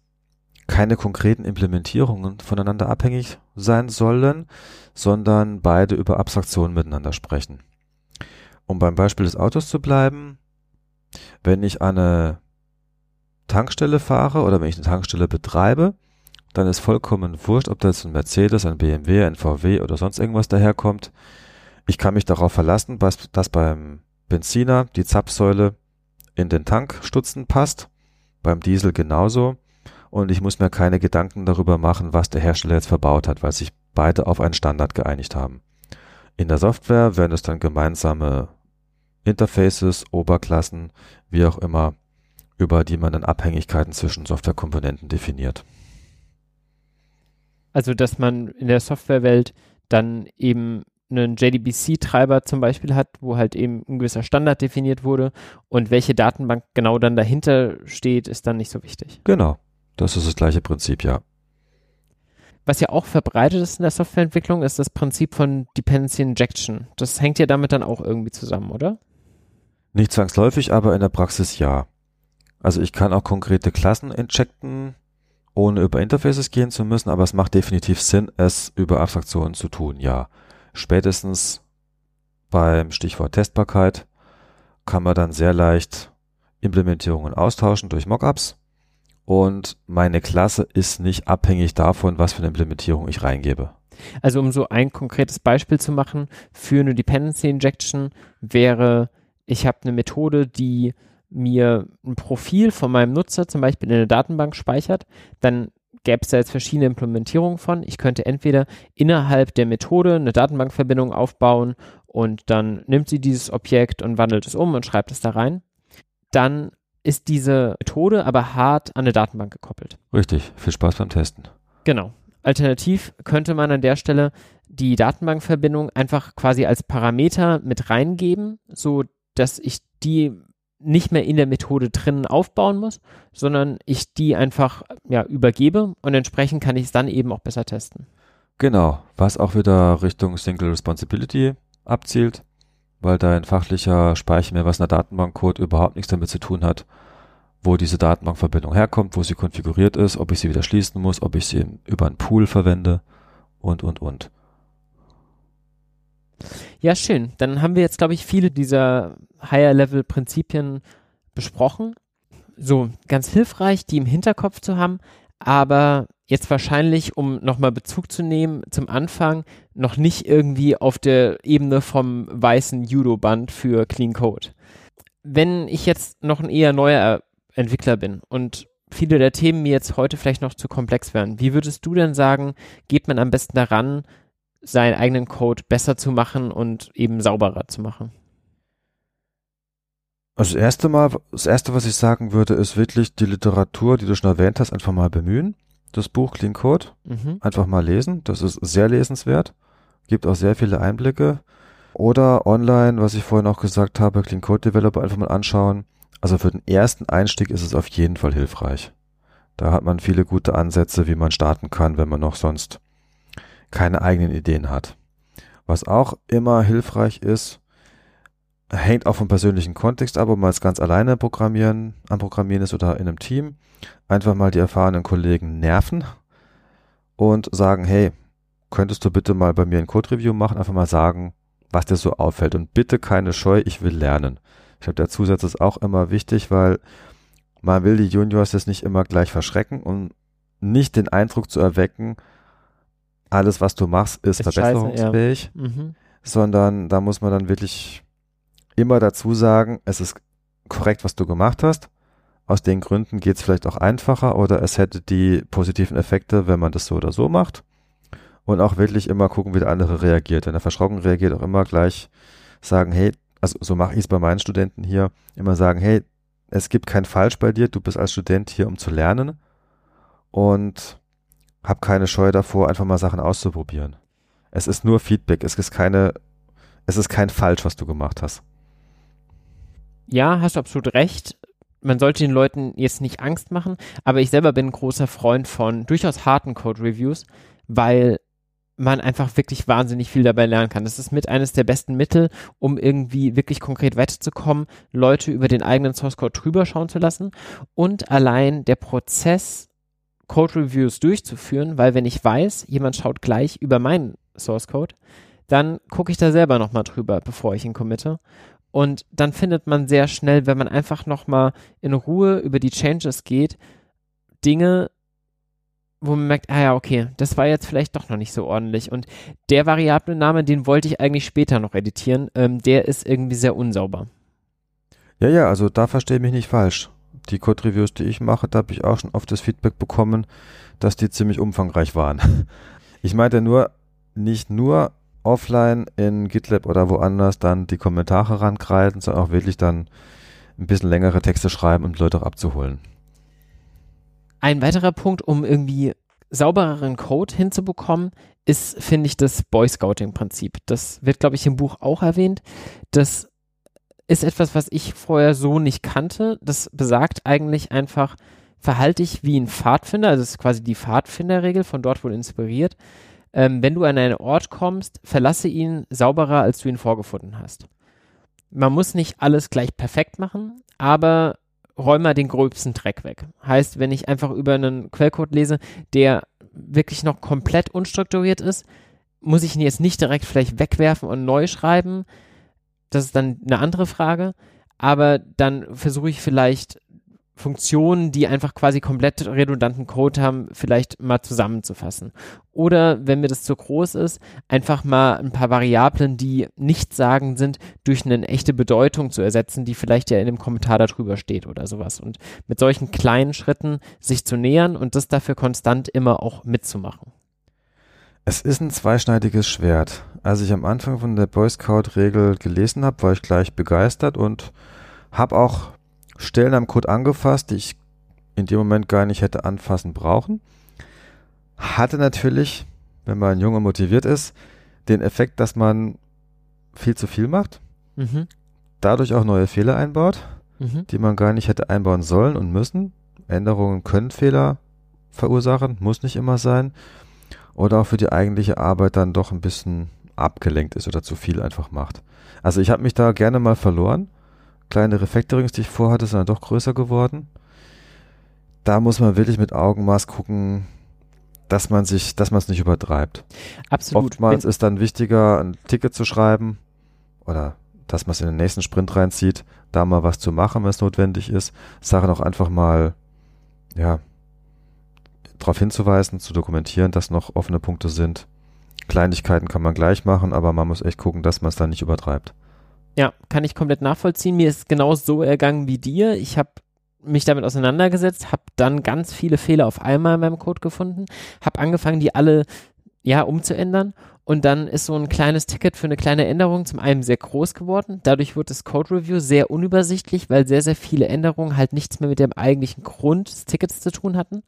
[SPEAKER 2] keine konkreten Implementierungen voneinander abhängig sein sollen, sondern beide über Abstraktionen miteinander sprechen. Um beim Beispiel des Autos zu bleiben, wenn ich eine Tankstelle fahre oder wenn ich eine Tankstelle betreibe, dann ist vollkommen wurscht, ob da jetzt ein Mercedes, ein BMW, ein VW oder sonst irgendwas daherkommt. Ich kann mich darauf verlassen, dass beim Benziner die Zapfsäule in den Tankstutzen passt, beim Diesel genauso. Und ich muss mir keine Gedanken darüber machen, was der Hersteller jetzt verbaut hat, weil sich beide auf einen Standard geeinigt haben. In der Software werden es dann gemeinsame Interfaces, Oberklassen, wie auch immer, über die man dann Abhängigkeiten zwischen Softwarekomponenten definiert.
[SPEAKER 1] Also, dass man in der Softwarewelt dann eben einen JDBC-Treiber zum Beispiel hat, wo halt eben ein gewisser Standard definiert wurde und welche Datenbank genau dann dahinter steht, ist dann nicht so wichtig.
[SPEAKER 2] Genau, das ist das gleiche Prinzip, ja.
[SPEAKER 1] Was ja auch verbreitet ist in der Softwareentwicklung, ist das Prinzip von Dependency Injection. Das hängt ja damit dann auch irgendwie zusammen, oder?
[SPEAKER 2] Nicht zwangsläufig, aber in der Praxis ja. Also ich kann auch konkrete Klassen injecten, ohne über Interfaces gehen zu müssen, aber es macht definitiv Sinn, es über Abstraktionen zu tun, ja. Spätestens beim Stichwort Testbarkeit kann man dann sehr leicht Implementierungen austauschen durch Mockups und meine Klasse ist nicht abhängig davon, was für eine Implementierung ich reingebe.
[SPEAKER 1] Also um so ein konkretes Beispiel zu machen, für eine Dependency Injection wäre, ich habe eine Methode, die mir ein Profil von meinem Nutzer zum Beispiel in eine Datenbank speichert, dann gäbe es da jetzt verschiedene Implementierungen von. Ich könnte entweder innerhalb der Methode eine Datenbankverbindung aufbauen und dann nimmt sie dieses Objekt und wandelt es um und schreibt es da rein. Dann ist diese Methode aber hart an eine Datenbank gekoppelt.
[SPEAKER 2] Richtig, viel Spaß beim Testen.
[SPEAKER 1] Genau. Alternativ könnte man an der Stelle die Datenbankverbindung einfach quasi als Parameter mit reingeben, so dass ich die nicht mehr in der Methode drinnen aufbauen muss, sondern ich die einfach ja, übergebe und entsprechend kann ich es dann eben auch besser testen.
[SPEAKER 2] Genau, was auch wieder Richtung Single Responsibility abzielt, weil da ein fachlicher Speicher mehr was in der Datenbankcode überhaupt nichts damit zu tun hat, wo diese Datenbankverbindung herkommt, wo sie konfiguriert ist, ob ich sie wieder schließen muss, ob ich sie über einen Pool verwende und, und, und.
[SPEAKER 1] Ja, schön. Dann haben wir jetzt, glaube ich, viele dieser Higher-Level-Prinzipien besprochen. So, ganz hilfreich, die im Hinterkopf zu haben, aber jetzt wahrscheinlich, um nochmal Bezug zu nehmen, zum Anfang noch nicht irgendwie auf der Ebene vom weißen Judo-Band für Clean Code. Wenn ich jetzt noch ein eher neuer Entwickler bin und viele der Themen mir jetzt heute vielleicht noch zu komplex wären, wie würdest du denn sagen, geht man am besten daran, seinen eigenen Code besser zu machen und eben sauberer zu machen?
[SPEAKER 2] Also das erste Mal, das erste, was ich sagen würde, ist wirklich die Literatur, die du schon erwähnt hast, einfach mal bemühen. Das Buch Clean Code mhm. einfach mal lesen. Das ist sehr lesenswert. Gibt auch sehr viele Einblicke. Oder online, was ich vorhin auch gesagt habe, Clean Code Developer einfach mal anschauen. Also für den ersten Einstieg ist es auf jeden Fall hilfreich. Da hat man viele gute Ansätze, wie man starten kann, wenn man noch sonst keine eigenen Ideen hat. Was auch immer hilfreich ist, hängt auch vom persönlichen Kontext ab, ob man es ganz alleine programmieren, am Programmieren ist oder in einem Team. Einfach mal die erfahrenen Kollegen nerven und sagen, hey, könntest du bitte mal bei mir ein Code-Review machen, einfach mal sagen, was dir so auffällt und bitte keine Scheu, ich will lernen. Ich glaube, der Zusatz ist auch immer wichtig, weil man will die Juniors jetzt nicht immer gleich verschrecken und nicht den Eindruck zu erwecken, alles, was du machst, ist, ist verbesserungsfähig, ja. mhm. sondern da muss man dann wirklich immer dazu sagen, es ist korrekt, was du gemacht hast. Aus den Gründen geht es vielleicht auch einfacher oder es hätte die positiven Effekte, wenn man das so oder so macht. Und auch wirklich immer gucken, wie der andere reagiert. Wenn er verschrocken reagiert, auch immer gleich sagen, hey, also so mache ich es bei meinen Studenten hier, immer sagen, hey, es gibt kein Falsch bei dir, du bist als Student hier, um zu lernen und hab keine Scheu davor, einfach mal Sachen auszuprobieren. Es ist nur Feedback, es ist keine, es ist kein Falsch, was du gemacht hast.
[SPEAKER 1] Ja, hast du absolut recht. Man sollte den Leuten jetzt nicht Angst machen, aber ich selber bin ein großer Freund von durchaus harten Code-Reviews, weil man einfach wirklich wahnsinnig viel dabei lernen kann. Das ist mit eines der besten Mittel, um irgendwie wirklich konkret weiterzukommen, Leute über den eigenen Source Code drüber schauen zu lassen und allein der Prozess, Code Reviews durchzuführen, weil wenn ich weiß, jemand schaut gleich über meinen Source Code, dann gucke ich da selber nochmal drüber, bevor ich ihn committe. Und dann findet man sehr schnell, wenn man einfach nochmal in Ruhe über die Changes geht, Dinge, wo man merkt, ah ja, okay, das war jetzt vielleicht doch noch nicht so ordentlich. Und der Variablename, den wollte ich eigentlich später noch editieren, ähm, der ist irgendwie sehr unsauber.
[SPEAKER 2] Ja, ja, also da verstehe ich mich nicht falsch. Die Code-Reviews, die ich mache, da habe ich auch schon oft das Feedback bekommen, dass die ziemlich umfangreich waren. Ich meinte nur, nicht nur offline in GitLab oder woanders dann die Kommentare rankreiden, sondern auch wirklich dann ein bisschen längere Texte schreiben, um Leute auch abzuholen.
[SPEAKER 1] Ein weiterer Punkt, um irgendwie saubereren Code hinzubekommen, ist, finde ich, das Boy Scouting-Prinzip. Das wird, glaube ich, im Buch auch erwähnt. Das ist etwas, was ich vorher so nicht kannte. Das besagt eigentlich einfach, verhalte dich wie ein Pfadfinder, also das ist quasi die Pfadfinderregel, von dort wohl inspiriert. Ähm, wenn du an einen Ort kommst, verlasse ihn sauberer, als du ihn vorgefunden hast. Man muss nicht alles gleich perfekt machen, aber räum mal den gröbsten Dreck weg. Heißt, wenn ich einfach über einen Quellcode lese, der wirklich noch komplett unstrukturiert ist, muss ich ihn jetzt nicht direkt vielleicht wegwerfen und neu schreiben. Das ist dann eine andere Frage. Aber dann versuche ich vielleicht Funktionen, die einfach quasi komplett redundanten Code haben, vielleicht mal zusammenzufassen. Oder wenn mir das zu groß ist, einfach mal ein paar Variablen, die nicht sagen sind, durch eine echte Bedeutung zu ersetzen, die vielleicht ja in dem Kommentar darüber steht oder sowas. Und mit solchen kleinen Schritten sich zu nähern und das dafür konstant immer auch mitzumachen.
[SPEAKER 2] Es ist ein zweischneidiges Schwert. Als ich am Anfang von der Boy Scout-Regel gelesen habe, war ich gleich begeistert und habe auch Stellen am Code angefasst, die ich in dem Moment gar nicht hätte anfassen brauchen. Hatte natürlich, wenn man jung und motiviert ist, den Effekt, dass man viel zu viel macht, mhm. dadurch auch neue Fehler einbaut, mhm. die man gar nicht hätte einbauen sollen und müssen. Änderungen können Fehler verursachen, muss nicht immer sein. Oder auch für die eigentliche Arbeit dann doch ein bisschen abgelenkt ist oder zu viel einfach macht. Also ich habe mich da gerne mal verloren kleine Refactorings, die ich vorhatte, sind dann doch größer geworden. Da muss man wirklich mit Augenmaß gucken, dass man sich, dass man es nicht übertreibt.
[SPEAKER 1] Absolut.
[SPEAKER 2] Oftmals ist dann wichtiger, ein Ticket zu schreiben oder dass man es in den nächsten Sprint reinzieht, da mal was zu machen, wenn es notwendig ist. Sachen auch einfach mal, ja, darauf hinzuweisen, zu dokumentieren, dass noch offene Punkte sind. Kleinigkeiten kann man gleich machen, aber man muss echt gucken, dass man es dann nicht übertreibt.
[SPEAKER 1] Ja, kann ich komplett nachvollziehen. Mir ist genau so ergangen wie dir. Ich habe mich damit auseinandergesetzt, habe dann ganz viele Fehler auf einmal in meinem Code gefunden, habe angefangen, die alle ja umzuändern und dann ist so ein kleines Ticket für eine kleine Änderung zum einen sehr groß geworden. Dadurch wird das Code Review sehr unübersichtlich, weil sehr, sehr viele Änderungen halt nichts mehr mit dem eigentlichen Grund des Tickets zu tun hatten.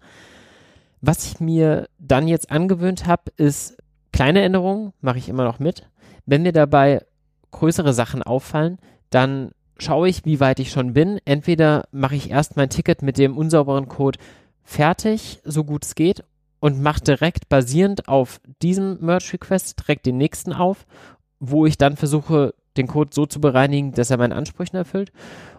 [SPEAKER 1] Was ich mir dann jetzt angewöhnt habe, ist kleine Änderungen, mache ich immer noch mit. Wenn mir dabei größere Sachen auffallen, dann schaue ich, wie weit ich schon bin. Entweder mache ich erst mein Ticket mit dem unsauberen Code fertig, so gut es geht, und mache direkt basierend auf diesem Merge Request direkt den nächsten auf, wo ich dann versuche, den Code so zu bereinigen, dass er meinen Ansprüchen erfüllt.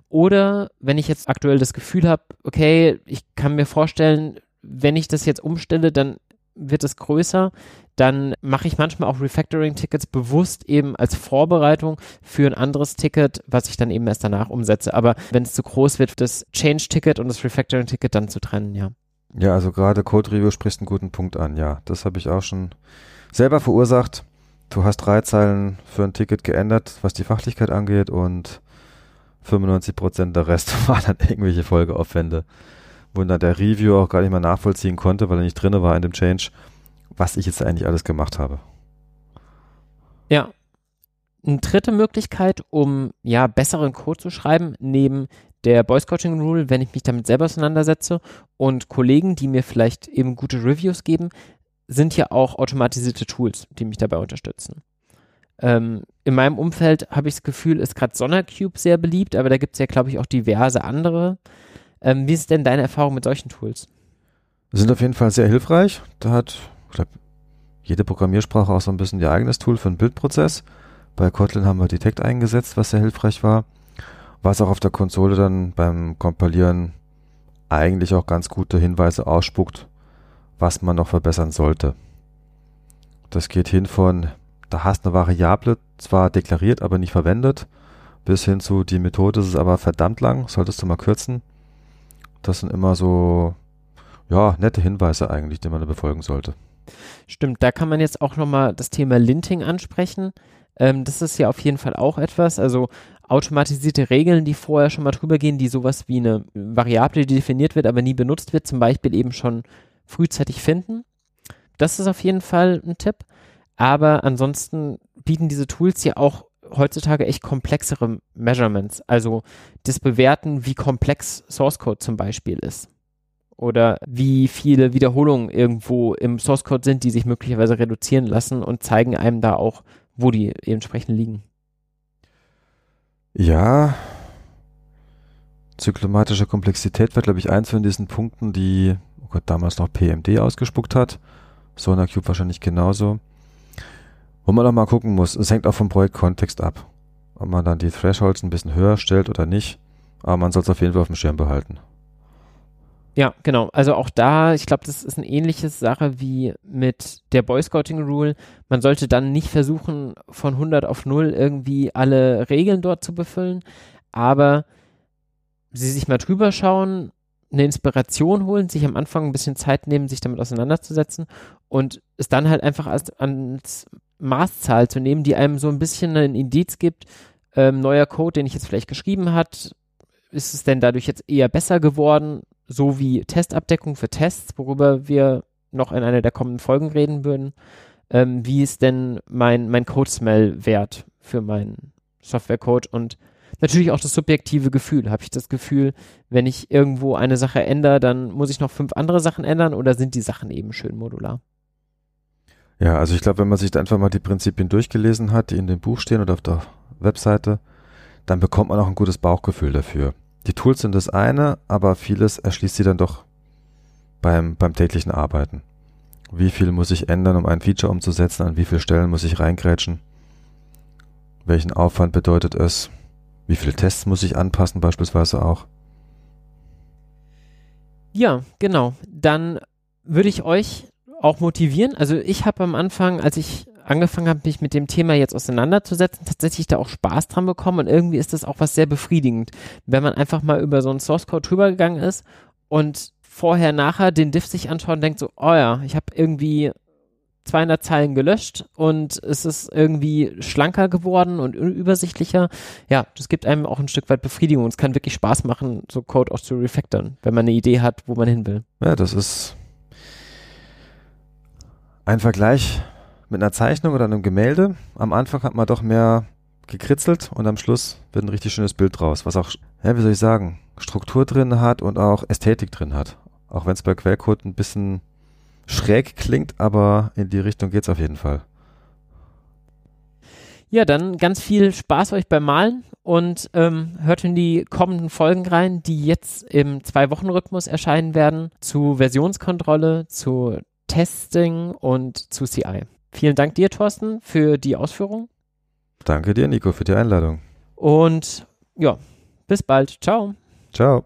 [SPEAKER 1] Oder wenn ich jetzt aktuell das Gefühl habe, okay, ich kann mir vorstellen, wenn ich das jetzt umstelle, dann wird es größer, dann mache ich manchmal auch Refactoring-Tickets bewusst eben als Vorbereitung für ein anderes Ticket, was ich dann eben erst danach umsetze. Aber wenn es zu groß wird, das Change-Ticket und das Refactoring-Ticket dann zu trennen, ja.
[SPEAKER 2] Ja, also gerade Code Review spricht einen guten Punkt an, ja. Das habe ich auch schon selber verursacht. Du hast drei Zeilen für ein Ticket geändert, was die Fachlichkeit angeht und 95 Prozent der Rest waren dann irgendwelche Folgeaufwände wo dann der Review auch gar nicht mehr nachvollziehen konnte, weil er nicht drin war in dem Change, was ich jetzt eigentlich alles gemacht habe.
[SPEAKER 1] Ja. Eine dritte Möglichkeit, um ja besseren Code zu schreiben, neben der Boy Scouting Rule, wenn ich mich damit selber auseinandersetze. Und Kollegen, die mir vielleicht eben gute Reviews geben, sind ja auch automatisierte Tools, die mich dabei unterstützen. Ähm, in meinem Umfeld habe ich das Gefühl, ist gerade SonarCube sehr beliebt, aber da gibt es ja, glaube ich, auch diverse andere. Ähm, wie ist denn deine Erfahrung mit solchen Tools?
[SPEAKER 2] Sind auf jeden Fall sehr hilfreich. Da hat, ich glaube, jede Programmiersprache auch so ein bisschen ihr eigenes Tool für den Bildprozess. Bei Kotlin haben wir Detect eingesetzt, was sehr hilfreich war. Was auch auf der Konsole dann beim Kompilieren eigentlich auch ganz gute Hinweise ausspuckt, was man noch verbessern sollte. Das geht hin von, da hast eine Variable zwar deklariert, aber nicht verwendet, bis hin zu, die Methode ist aber verdammt lang, solltest du mal kürzen. Das sind immer so, ja, nette Hinweise eigentlich, die man da befolgen sollte.
[SPEAKER 1] Stimmt, da kann man jetzt auch nochmal das Thema Linting ansprechen. Ähm, das ist ja auf jeden Fall auch etwas, also automatisierte Regeln, die vorher schon mal drüber gehen, die sowas wie eine Variable, die definiert wird, aber nie benutzt wird, zum Beispiel eben schon frühzeitig finden. Das ist auf jeden Fall ein Tipp. Aber ansonsten bieten diese Tools ja auch heutzutage echt komplexere Measurements. Also das Bewerten, wie komplex Source Code zum Beispiel ist. Oder wie viele Wiederholungen irgendwo im Source Code sind, die sich möglicherweise reduzieren lassen und zeigen einem da auch, wo die entsprechend liegen.
[SPEAKER 2] Ja, zyklomatische Komplexität war, glaube ich, eins von diesen Punkten, die oh Gott, damals noch PMD ausgespuckt hat. SonarCube wahrscheinlich genauso. Wo man auch mal gucken muss, es hängt auch vom Projektkontext ab. Ob man dann die Thresholds ein bisschen höher stellt oder nicht. Aber man soll es auf jeden Fall auf dem Schirm behalten.
[SPEAKER 1] Ja, genau. Also auch da, ich glaube, das ist eine ähnliche Sache wie mit der Boy Scouting Rule. Man sollte dann nicht versuchen, von 100 auf 0 irgendwie alle Regeln dort zu befüllen, aber sie sich mal drüber schauen, eine Inspiration holen, sich am Anfang ein bisschen Zeit nehmen, sich damit auseinanderzusetzen und es dann halt einfach als, als Maßzahl zu nehmen, die einem so ein bisschen ein Indiz gibt, ähm, neuer Code, den ich jetzt vielleicht geschrieben hat, ist es denn dadurch jetzt eher besser geworden? so wie Testabdeckung für Tests, worüber wir noch in einer der kommenden Folgen reden würden. Ähm, wie ist denn mein, mein Code-Smell-Wert für meinen Software-Code und natürlich auch das subjektive Gefühl. Habe ich das Gefühl, wenn ich irgendwo eine Sache ändere, dann muss ich noch fünf andere Sachen ändern oder sind die Sachen eben schön modular?
[SPEAKER 2] Ja, also ich glaube, wenn man sich einfach mal die Prinzipien durchgelesen hat, die in dem Buch stehen oder auf der Webseite, dann bekommt man auch ein gutes Bauchgefühl dafür. Die Tools sind das eine, aber vieles erschließt sie dann doch beim, beim täglichen Arbeiten. Wie viel muss ich ändern, um ein Feature umzusetzen? An wie vielen Stellen muss ich reingrätschen? Welchen Aufwand bedeutet es? Wie viele Tests muss ich anpassen, beispielsweise auch?
[SPEAKER 1] Ja, genau. Dann würde ich euch auch motivieren. Also ich habe am Anfang, als ich angefangen habe, mich mit dem Thema jetzt auseinanderzusetzen, tatsächlich da auch Spaß dran bekommen und irgendwie ist das auch was sehr befriedigend, wenn man einfach mal über so einen Source Code drüber gegangen ist und vorher, nachher den Diff sich anschaut und denkt so, oh ja, ich habe irgendwie 200 Zeilen gelöscht und es ist irgendwie schlanker geworden und übersichtlicher. Ja, das gibt einem auch ein Stück weit Befriedigung. Es kann wirklich Spaß machen, so Code auch zu refactoren, wenn man eine Idee hat, wo man hin will.
[SPEAKER 2] Ja, das ist ein Vergleich mit einer Zeichnung oder einem Gemälde. Am Anfang hat man doch mehr gekritzelt und am Schluss wird ein richtig schönes Bild draus, was auch, ja, wie soll ich sagen, Struktur drin hat und auch Ästhetik drin hat. Auch wenn es bei Quellcode ein bisschen schräg klingt, aber in die Richtung geht es auf jeden Fall.
[SPEAKER 1] Ja, dann ganz viel Spaß euch beim Malen und ähm, hört in die kommenden Folgen rein, die jetzt im Zwei-Wochen-Rhythmus erscheinen werden, zu Versionskontrolle, zu Testing und zu CI. Vielen Dank dir, Thorsten, für die Ausführung.
[SPEAKER 2] Danke dir, Nico, für die Einladung.
[SPEAKER 1] Und ja, bis bald. Ciao.
[SPEAKER 2] Ciao.